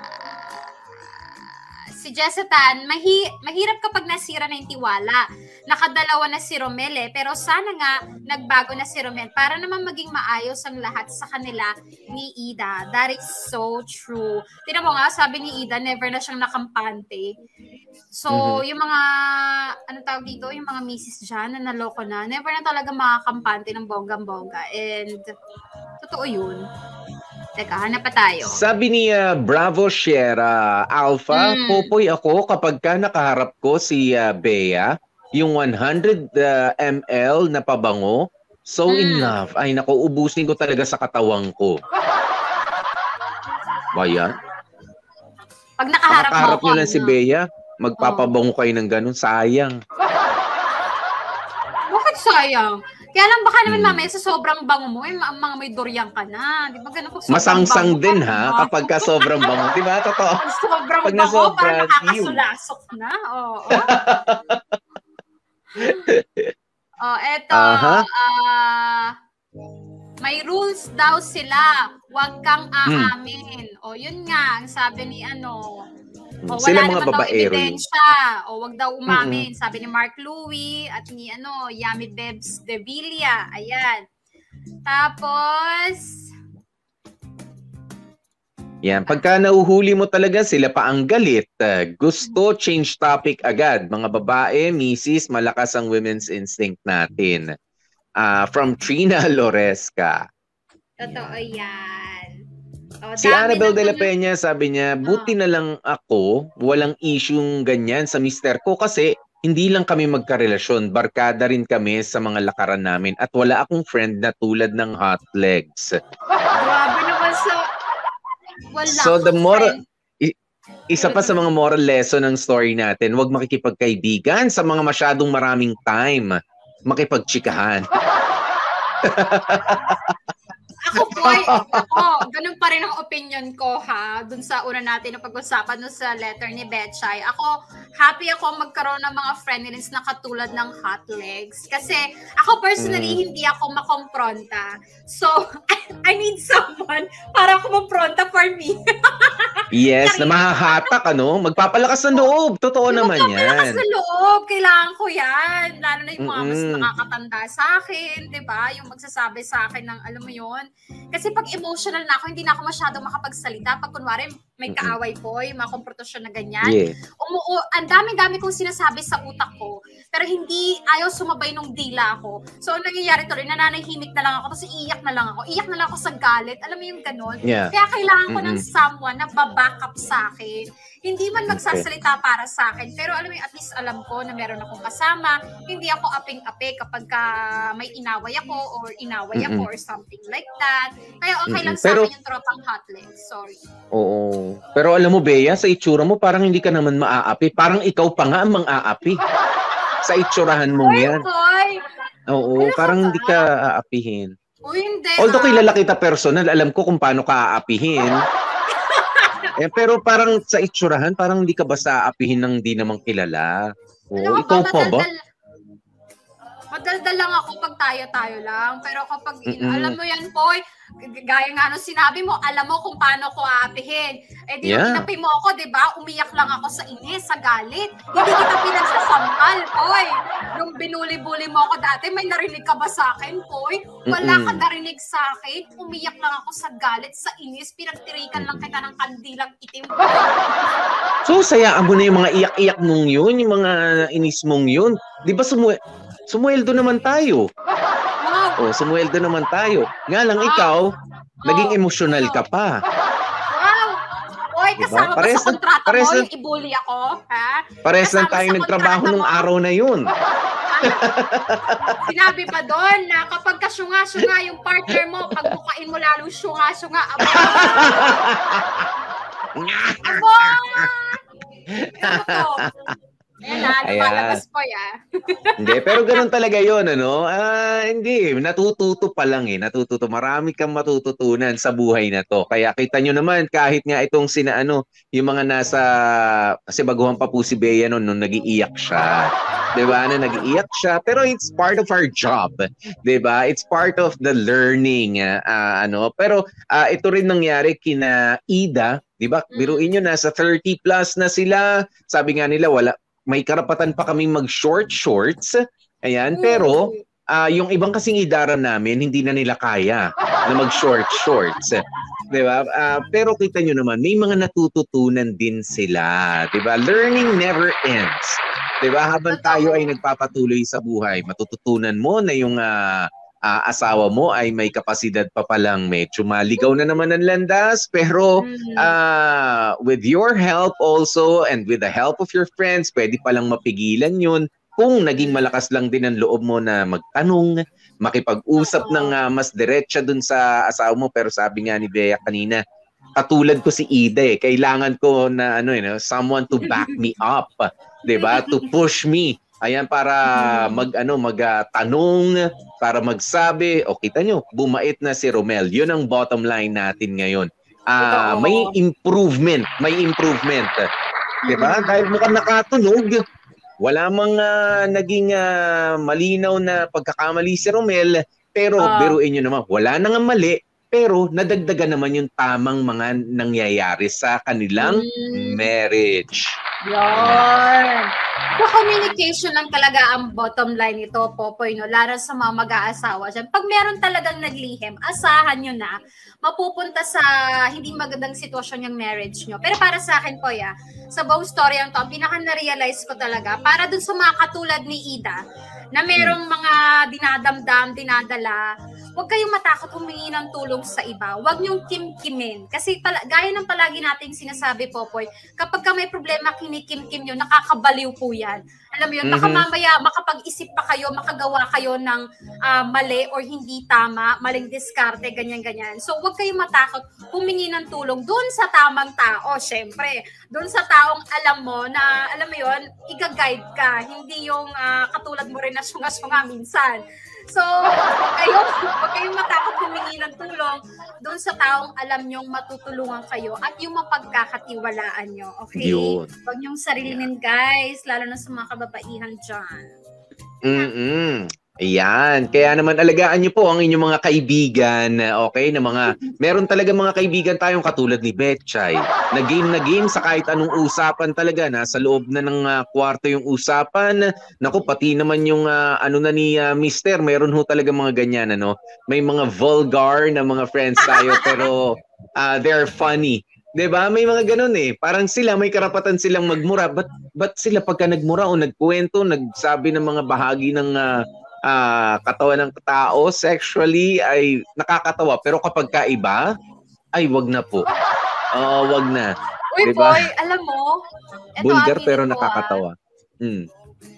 Si Jessatan, mahi mahirap kapag nasira na yung tiwala. Nakadalawa na si Romel eh, pero sana nga nagbago na si Romel para naman maging maayos ang lahat sa kanila ni Ida. That is so true. Tingnan mo nga, sabi ni Ida, never na siyang nakampante. So, Mhm. yung mga, ano tawag dito, yung mga misis dyan na naloko na, never na talaga makakampante ng bonggang-bongga. And, totoo yun. Teka, hanap pa tayo. Sabi ni ah, Bravo Sierra Alpha, Mm. popoy ako kapag ka nakaharap ko si ah, Bea, yung 100 ah, ml na pabango, so in Mm. love. Ay nako, ubusin ko talaga sa katawang ko. Ba yan? Pag nakaharap mo Nakaharap nyo lang si ano? Bea, magpapabango kayo ng ganun, sayang. Bakit sayang? Kaya lang baka naman Hmm. mamaya sa sobrang bango mo, eh, mga may durian ka na. Di ba ganun pag sobrang Masangsang bango din ha, diba? kapag ka sobrang bango. Di ba? Totoo. Pag sobrang Pag bango, nasobra, parang nakakasulasok na. Oo. oh, eto. Aha. ah, may rules daw sila. Huwag kang Hmm. aamin. O, yun nga, ang sabi ni ano, o, Sila wala mga naman daw babaero yun. ebidensya. O, wag daw umamin. Sabi ni Mark Louie at ni ano, Yami Debs de Villa. Ayan. Tapos, Yan, pagka nauhuli mo talaga sila pa ang galit, ah, gusto change topic agad. Mga babae, misis, malakas ang women's instinct natin. Ah, from Trina Loresca. totoo yan. O, Si Annabel de la Peña sabi niya, buti na lang ako, walang isyung ganyan sa mister ko kasi hindi lang kami magkarelasyon, barkada rin kami sa mga lakaran namin at wala akong friend na tulad ng hot legs. Grabe naman sa... Wala So the moral, isa pa sa mga moral lesson ng story natin, huwag makikipagkaibigan sa mga masyadong maraming time makipagtsikahan. Ako boy, ako, ganun pa rin ang opinion ko ha, dun sa una natin na pag-usapan dun sa letter ni Betchay. Ako, happy ako magkaroon ng mga friendlies na katulad ng hot legs. Kasi ako personally, Mm. hindi ako makompronta. So, I need someone para kumpronta for me. Yes, na mahahatak ano, magpapalakas ng loob. Totoo naman Magpapalakas yan. ng loob, kailangan ko yan. Lalo na yung mga mas Mm-mm. nakakatanda sa akin, di ba? Yung magsasabi sa akin ng, alam mo yon Kasi pag emotional na ako, hindi na ako masyado makapagsalita. Pag kunwari, may kaaway yung mga komportasyon na ganyan. Yeah. Umuo, ang dami-dami kong sinasabi sa utak ko, pero hindi ayaw sumabay nung dila ko. So, ang nangyayari to rin, nananahimik na lang ako, tapos iiyak na lang ako. Iyak na lang ako sa galit. Alam mo yung ganon? Yeah. Kaya kailangan ko ng Mm-mm. someone na baback up sa akin. Hindi man magsasalita para sa akin, pero alam mo yung at least alam ko na meron akong kasama. Hindi ako aping-ape kapag ka may inaway ako or inaway ako Mm-mm. or something like that. Kaya okay lang Mm-mm. sa Pero- akin yung tropang hot legs. Sorry. Oo. Pero alam mo, Bea, sa itsura mo, parang hindi ka naman maaapi. Parang ikaw pa nga ang mang-aapi. sa itsurahan mong yan. Oo, Ano parang hindi ka aapihin. Uy, hindi. Although kilala kita personal, alam ko kung paano ka aapihin. eh, pero parang sa itsurahan, parang hindi ka basta aapihin ng di namang kilala. Oo, Ano ka ikaw pa ba? madaldal- lang ako pag tayo-tayo lang. Pero kapag, Mm-mm. alam mo yan, Poy, gaya nga nung sinabi mo, alam mo kung paano ko aapihin. Eh di Yeah. inapi mo ako, di ba? Umiyak lang ako sa inis, sa galit. Hindi kita pinagsasampal, Poy. Nung binuli-buli mo ako dati, may narinig ka ba sa akin, Poy? Wala Mm-mm. ka narinig sa akin. Umiyak lang ako sa galit, sa inis. Pinagtirikan lang kita ng kandilang itim. So, sayaan mo na yung mga iyak-iyak mong yun, yung mga inis mong yun. Di ba sumwe sumueldo naman tayo? O, sumueldo naman tayo. Nga lang ikaw, naging emosyonal ka pa. Wow! Oy, Diba? kasama ba Pares sa kontrata pares mo yung ibuli ako? Ha? Pares lang tayong nagtrabaho nung araw na yun. Sinabi pa doon na kapag kasyunga-syunga yung partner mo, pagbukain mo lalo syunga-syunga. Aba! Aba! Ano to? Ayan na, Ayan. lumalabas po ya. hindi, pero ganun talaga yon ano? Ah, hindi, natututo pa lang eh, natututo. Marami kang matututunan sa buhay na to. Kaya kita nyo naman, kahit nga itong sina ano, yung mga nasa, kasi baguhan pa po si Bea noon, nung nag-iiyak siya. 'Di ba? Na nag-iiyak siya, pero it's part of our job. 'Di ba? It's part of the learning, ah, ah, ano. Pero ah, ito rin nangyari kina Ida, 'di ba? Biruin nyo nasa 30 plus na sila. Sabi nga nila wala may karapatan pa kaming mag-short shorts. Ayan, pero ah yung ibang kasing idara namin, hindi na nila kaya na mag-short shorts. 'Di ba? Ah, pero kita nyo naman, may mga natututunan din sila. 'Di ba? Learning never ends. 'Di ba? Habang tayo ay nagpapatuloy sa buhay, matututunan mo na yung ah, ah, asawa mo ay may kapasidad pa palang medyo maligaw na naman ang landas pero Mm. ah, with your help also and with the help of your friends, pwede palang mapigilan yun kung naging malakas lang din ang loob mo na magtanong, makipag-usap ng ah, mas diretsa dun sa asawa mo. Pero sabi nga ni Bea kanina, katulad ko si Ida eh, kailangan ko na ano eh, no, someone to back me up, 'di ba? To push me. Ayan para mag ano magtanong, para magsabi, o kita nyo, bumait na si Romel. 'Yun ang bottom line natin ngayon. Ah, Totoo. may improvement, may improvement. 'Di ba? Dahil mukhang nakatunog, wala mang ah, naging ah, malinaw na pagkakamali si Romel, pero Ah. biruin nyo naman, wala na nga mali, pero nadagdagan naman yung tamang mga nangyayari sa kanilang Mm. marriage. Yun. So, communication lang talaga ang bottom line nito, Popoy, no? Lalo sa mga mag-aasawa dyan. Pag meron talagang naglihim, asahan nyo na, mapupunta sa hindi magandang sitwasyon yung marriage nyo. Pero para sa akin po, ya, sa buong story ang to, ang pinaka na-realize ko talaga, para dun sa mga katulad ni Ida, na merong mga dinadamdam, dinadala, huwag kayong matakot humingi ng tulong sa iba. Huwag niyong kim-kimin. Kasi pala, gaya ng palagi nating sinasabi, Popoy, kapag ka may problema, kinikim-kim nyo, nakakabaliw po yan. Alam mo yun, baka Mhm. mamaya makapag-isip pa kayo, makagawa kayo ng ah, mali or hindi tama, maling diskarte, ganyan-ganyan. So, huwag kayong matakot humingi ng tulong doon sa tamang tao, syempre. Doon sa taong alam mo na, alam mo yun, iga-guide ka. Hindi yung ah, katulad mo rin na sunga-sunga minsan. So, kayong, huwag kayong matakot humingi ng tulong doon sa taong alam nyong matutulungan kayo at yung mapagkakatiwalaan nyo. Okay? Yun. Huwag niyong sarilinin, guys. Lalo na sa mga kababaihan dyan. Mm-mm. Ayan. Kaya naman alagaan niyo po ang inyong mga kaibigan, okay? Na mga, meron talaga mga kaibigan tayong katulad ni Betchay. Na game na game sa kahit anong usapan talaga. Nasa loob na ng ah, kwarto yung usapan. Naku, pati naman yung ah, ano na ni ah, Mister, meron ho talaga mga ganyan, ano? May mga vulgar na mga friends tayo pero ah, they're funny. 'Di ba? May mga ganun eh. Parang sila may karapatan silang magmura. But but sila pagka nagmura o nagkwento, nagsabi ng mga bahagi ng ah, ah, katawan ng tao sexually ay nakakatawa. Pero kapag kaiba, ay wag na po. Oo, wag na. Uy, Diba? boy, alam mo, Vulgar aminin pero ko, ah, nakakatawa. Mm.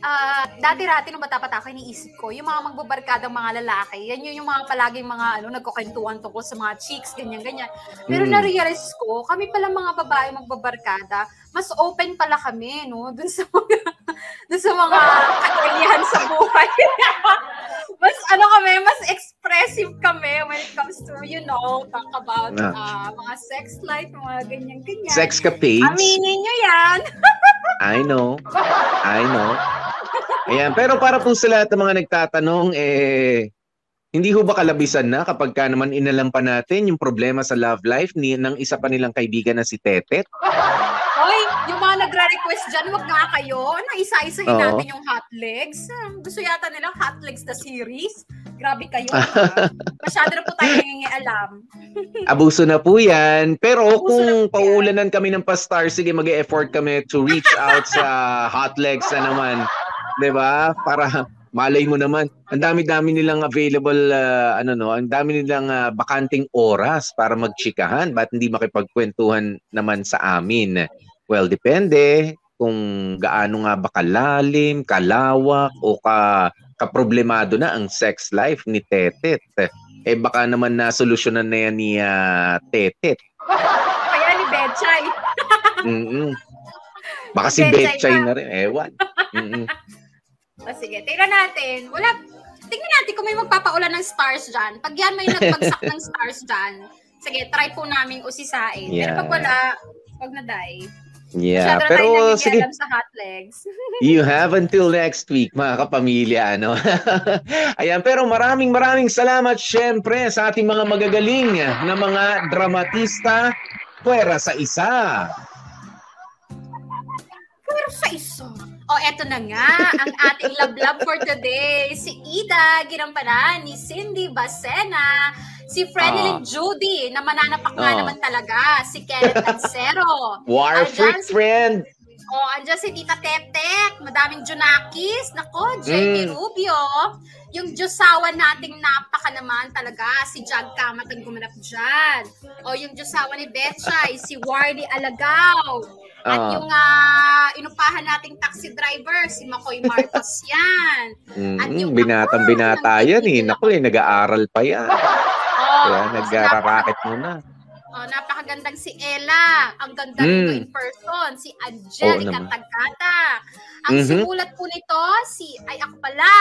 Ah, dati-rati nung bata-bata ako, iniisip ko, yung mga magbabarkadang mga lalaki, yan yun yung mga palaging mga ano, nagkukwentuhan tungkol sa mga chicks, ganyan-ganyan. Pero Mm. na-realize ko, kami pala mga babae magbabarkada, mas open pala kami, no? Dun sa mga, dun sa mga kailihan sa buhay. mas ano kami, mas expressive kami when it comes to, you know, talk about ah, mga sex life, mga ganyan-ganyan. Sexcapades. Aminin nyo yan. I know. I know. Ayan, pero para po sa lahat ng mga nagtatanong, eh, hindi ho ba kalabisan na kapag ka naman inalam pa natin yung problema sa love life ni ng isa pa nilang kaibigan na si Tetet? Hoy, yung mga nagre-request dyan, wag nga kayo. Ano, isa-isahin Oo. natin yung hot legs. Ah, Gusto yata nila hot legs the series. Grabe kayo. ha? Masyado na po tayo nangingialam. Abuso na po yan. Pero Abuso kung na po yan. paulanan kami ng pastar, sige mag effort kami to reach out sa hot legs na naman. 'Di ba? Para malay mo naman. Ang dami-dami nilang available, ah, ano no, ang dami nilang ah, bakanting oras para magchikahan. Ba't hindi makipagkwentuhan naman sa amin? Well, depende kung gaano nga ba kalalim, kalawak, o ka kaproblemado na ang sex life ni Tetet. Eh baka naman na solusyonan na yan ni ah, Tetet. Kaya ni Betchay. Mm-mm. Baka si Betchay na. rin. Ewan. Mm-mm. O sige, tingnan natin. Wala, tingnan natin kung may magpapaulan ng stars dyan. Pag yan may nagbagsak ng stars dyan, sige, try po namin usisain. Yeah. Pero pag wala, wag na die. Yeah, Masyado na pero sige, nangingialam sa hot legs. you have until next week, mga kapamilya, ano? Ayan, pero maraming maraming salamat syempre sa ating mga magagaling na mga dramatista pwera sa isa. Pero sa isa. O, eto na nga, ang ating love-love for today. Si Ida, ginampanan ni Cindy Basena. Si Frenelyn Ah. Judy, na mananapak nga Ah. naman talaga. Si Kenneth Ancero. War freak si- friend. Oh, andyan si Tita Tetek. Madaming Junakis. Nako, Jamie Mm. Rubio. Yung Diyosawa nating napaka naman talaga. Si Jag Kamat ang gumanap dyan. O yung Diyosawa ni Betchay, si Wardy Alagaw. At Ah. yung ah, inupahan nating taxi driver, si Makoy Marcos yan. At Mm, yung binatang binata yan eh. Naku eh, nag-aaral pa yan. Kaya kasi nag-racket muna. Oh, napakagandang si Ella. Ang ganda Mm. nito in person. Si Angelica naman. Tagkata. Ang Mhm. sumulat po nito, si, ay ako pala.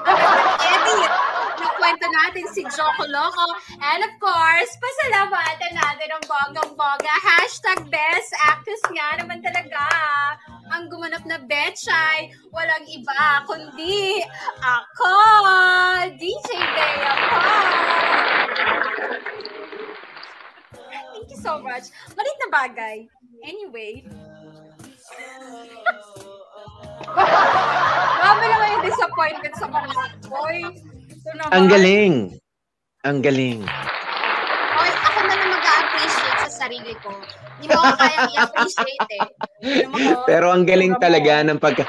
ang edit ng kwento natin si Joko Loco. And of course, pasalamatan natin ang bonggang-bongga. Hashtag best actress nga naman talaga. Ang gumanap na Betchay, walang iba kundi ako, DJ Bea po. Thank you so much. Malit na bagay. Anyway. Grabe naman yung disappointment sa mga boy. Ito naman. Ang galing. Ang galing. Oy, ako na lang mag-appreciate sa sarili ko. Hindi mo ako kayang i-appreciate eh. Ko? Pero ang galing mo. talaga ng pag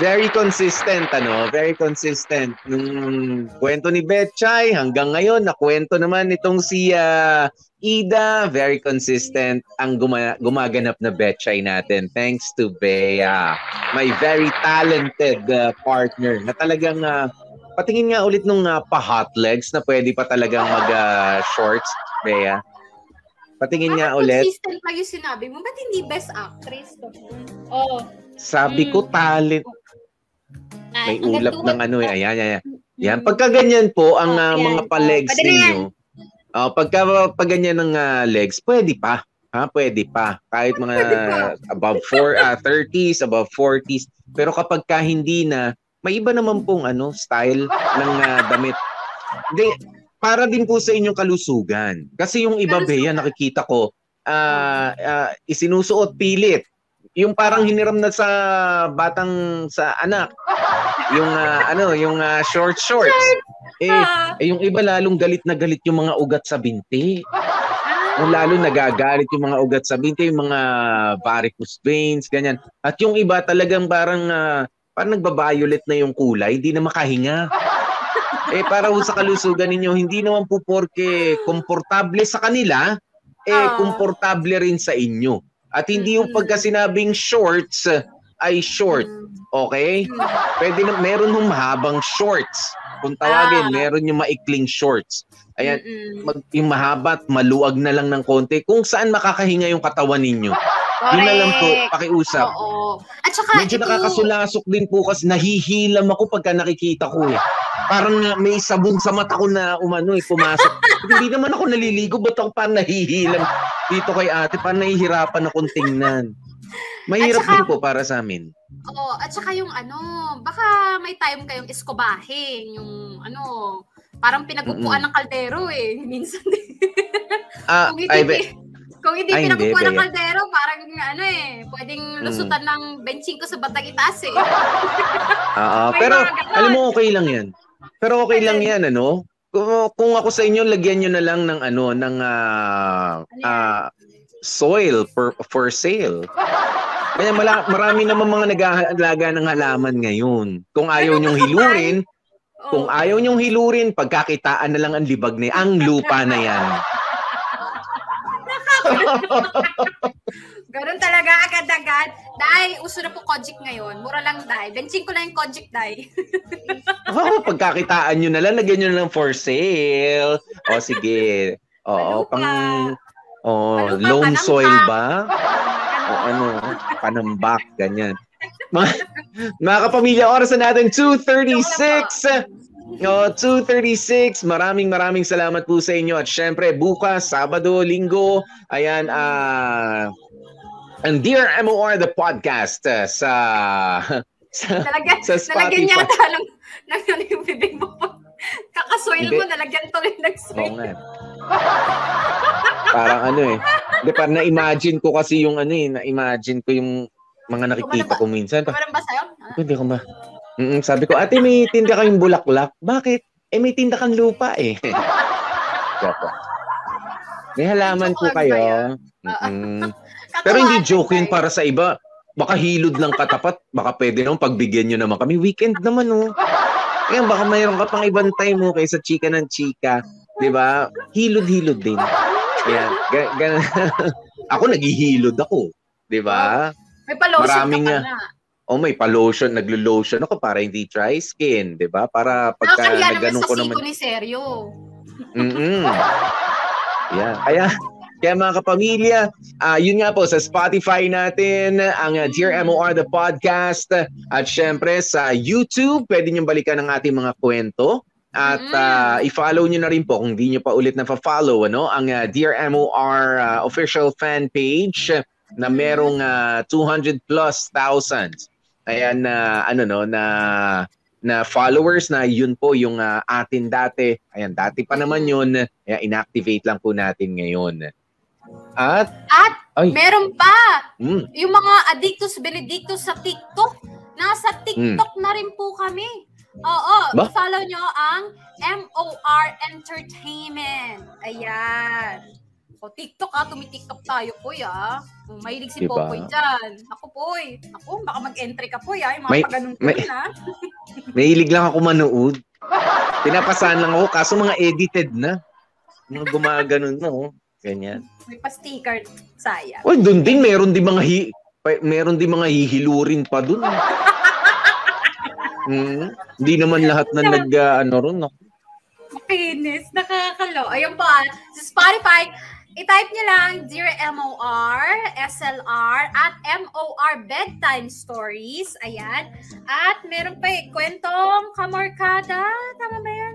very consistent ano, very consistent nung kwento ni Betchay hanggang ngayon na kwento naman itong si ah, Ida, very consistent ang guma- gumaganap na Betchay natin thanks to Bea, my very talented ah, partner na talagang ah, patingin nga ulit nung uh, pa-hot legs na pwede pa talagang mag-shorts, Bea. Patingin nga ulit. consistent lang yung sinabi mo? Ba't hindi best actress? Oh. Sabi ko talent. Ay, May ulap ng ano eh. Ayan, ayan, ayan. Yan, pagka ganyan po ang Oh, ah, ayan. mga pa-legs ninyo. Oh, pagka pag ganyan ng ah, legs, pwede pa. Ha, pwede pa. Kahit mga pa. above 4 ah, 30s, above 40s. Pero kapag ka hindi na, may iba naman pong ano, style ng ah, damit. Hindi, para din po sa inyong kalusugan. Kasi yung iba, Bea, nakikita ko, ah ah, isinusuot pilit. Yung parang hiniram na sa batang sa anak. Yung ah, ano, yung ah, short shorts. Eh, Ah. eh, yung iba lalong galit na galit yung mga ugat sa binti. Yung lalo nagagalit yung mga ugat sa binti, yung mga varicose veins, ganyan. At yung iba talagang parang ah, parang nagba-violet na yung kulay, hindi na makahinga. Eh para sa kalusugan ninyo, hindi naman po porke komportable sa kanila, eh komportable rin sa inyo. At hindi yung pagka sinabing shorts ay short, okay? Pwede na meron yung mahabang shorts. Kung tawagin, Ah. meron yung maikling shorts. Ayan, Mm-mm. mag, yung mahaba at maluwag na lang ng konti. Kung saan makakahinga yung katawan ninyo. Yun na lang po, Correct. pakiusap. Oo. At saka, Medyo ito, nakakasulasok din po kasi nahihilam ako pagka nakikita ko eh. Parang may sabon sa mata ko na umano eh, pumasok. Hindi naman ako naliligo, ba't ako parang nahihilam dito kay ate? Parang nahihirapan akong tingnan. Mahirap saka- din po para sa amin. Oo, at saka yung ano, baka may time kayong iskobahin, yung ano, parang pinagupuan ng kaldero eh, minsan. Ah, kung hindi, ay, be- kung hindi Ay, pinagupuan ng kaldero, parang ano eh, pwedeng lusutan ng benching ko sa batang itaas eh. Oo, May pero mga ganon. alam mo okay lang 'yan. Pero okay lang 'yan ano. Kung, kung ako sa inyo lagyan niyo na lang ng ano ng ah, ah, soil for, for sale. Kaya mala, marami naman mga nag-aalaga ng halaman ngayon. Kung ayaw niyong hilurin, kung ayaw niyong hilurin, pagkakitaan na lang ang libag na ang lupa na yan. Ganun talaga agad-agad. Dahil uso na po Kojic ngayon. Mura lang dahil. Benching ko na yung Kojic dahil. Oh, pagkakitaan nyo na lang, lagyan nyo na lang for sale. O sige. Oo, pang oh, Palupa, loam panambak. soil ba? O ano, panambak, ganyan. Mga, mga kapamilya, oras na natin, 2.36. O, 2.36. Maraming maraming salamat po sa inyo. At syempre, bukas, Sabado, Linggo, ayan, ah, ang Dear MOR, the podcast ah, sa, sa, Nalagyan, sa nalagyan Spotify. yata ng, ng yung bibig mo. Kakasoil Hindi. mo, nalagyan tuloy ng Oo soil. nga. Parang ano eh. Hindi, parang na-imagine ko kasi yung ano eh. Na-imagine ko yung mga nakikita ko minsan. Kumalan ba sa'yo? Ako, Hindi ko ma... Mm, sabi ko, ate may tinda kayong bulaklak. Bakit? Eh may tinda kang lupa eh. May halaman po kayo. Mm-mm. Pero hindi joke yun para sa iba. baka hilod lang katapat, baka pwede naman pagbigyan nyo naman kami. Weekend naman, oh. Kaya baka mayroon ka pang ibang time mo kaysa chika ng chika. 'Di ba? Hilod-hilod din. Yan. Ga- gan- ako naghihilod ako. 'Di ba? May pa-lotion Maraming, ka pa ah, na. Oh, may pa-lotion, naglo-lotion ako para hindi dry skin, 'di ba? Para pagka Nakakahiya naman sa ko naman. ni Seryo. Mm. Yeah. Kaya kaya mga kapamilya, ah yun nga po sa Spotify natin, ang Dear MOR the podcast at syempre sa YouTube, pwede niyo balikan ang ating mga kwento. At Mm. ah, i-follow niyo na rin po kung hindi niyo pa ulit na follow ano, ang ah, Dear MOR ah, official fan page na merong ah, 200 plus thousand. Ayan na ano no na na followers na yun po yung ah, atin dati. Ayan, dati pa naman yun. Kaya inactivate lang po natin ngayon. At, At ay, meron pa mm, yung mga addictus benedictus sa TikTok. Nasa TikTok na rin po kami. Oo. Ba? follow nyo ang MOR Entertainment. Ayan. O, TikTok ah, tumitiktok tayo po ah. O, Mahilig si Diba? Popoy dyan. Ako Poy. Ako, baka mag-entry ka po ah. Yung mga May- pagganong may- na. mahilig lang ako manood. Pinapasahan lang ako, kaso mga edited na. Mga gumaganon na, oh. Ganyan. May pa-sticker. Sayang. Uy, doon din, meron din mga hi, pa- meron din mga hihilurin pa doon. Hmm. Hindi naman lahat na nag, ah, ano ron, no? Makinis. Nakakalo. Ayun po ah. Sa Spotify, i-type nyo lang Dear MOR, SLR, at MOR Bedtime Stories. Ayan. At meron pa eh, kwentong kamorkada. Tama ba yan?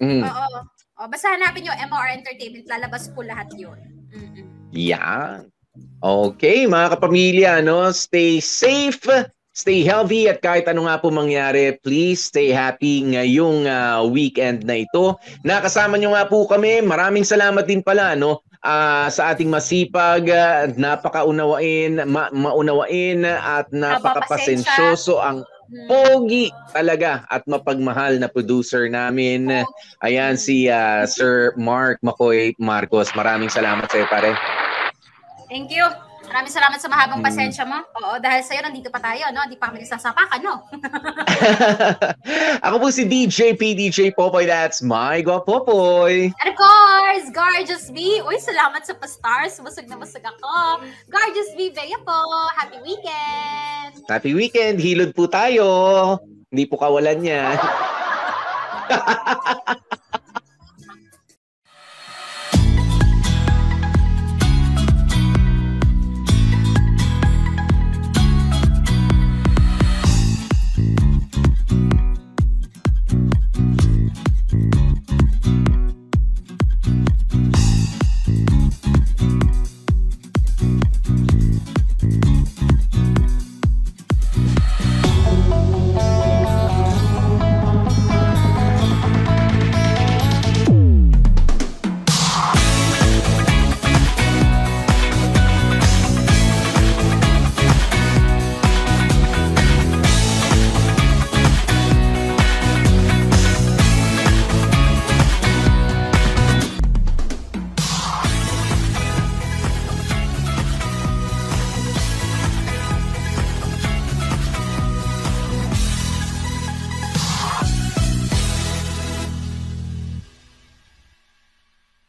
Mm. Oo. O, basta hanapin nyo MOR Entertainment. Lalabas po lahat yun. Mm-mm. Yan. Okay, mga kapamilya, no? Stay safe, stay healthy, at kahit ano nga po mangyari, please stay happy ngayong ah, weekend na ito. Nakasama nyo nga po kami. Maraming salamat din pala, no? ah, sa ating masipag, ah, napakaunawain, ma- maunawain at napakapasensyoso ang. Pogi talaga at mapagmahal na producer namin. Ayan si ah, Sir Mark Makoy Marcos. Maraming salamat sa iyo, pare. Thank you. Maraming salamat sa mahabang Mm. pasensya mo. Oo, dahil sa'yo, nandito pa tayo, no? Hindi pa kami nagsasapakan, no? Ako po si DJ PDJ Popoy. That's my Popoy. And of course, Gorgeous B. Uy, salamat sa pa-stars. Busog na busog ako. Gorgeous B, Bea po. Happy weekend! Happy weekend. Hilod po tayo. Hindi po kawalan yan.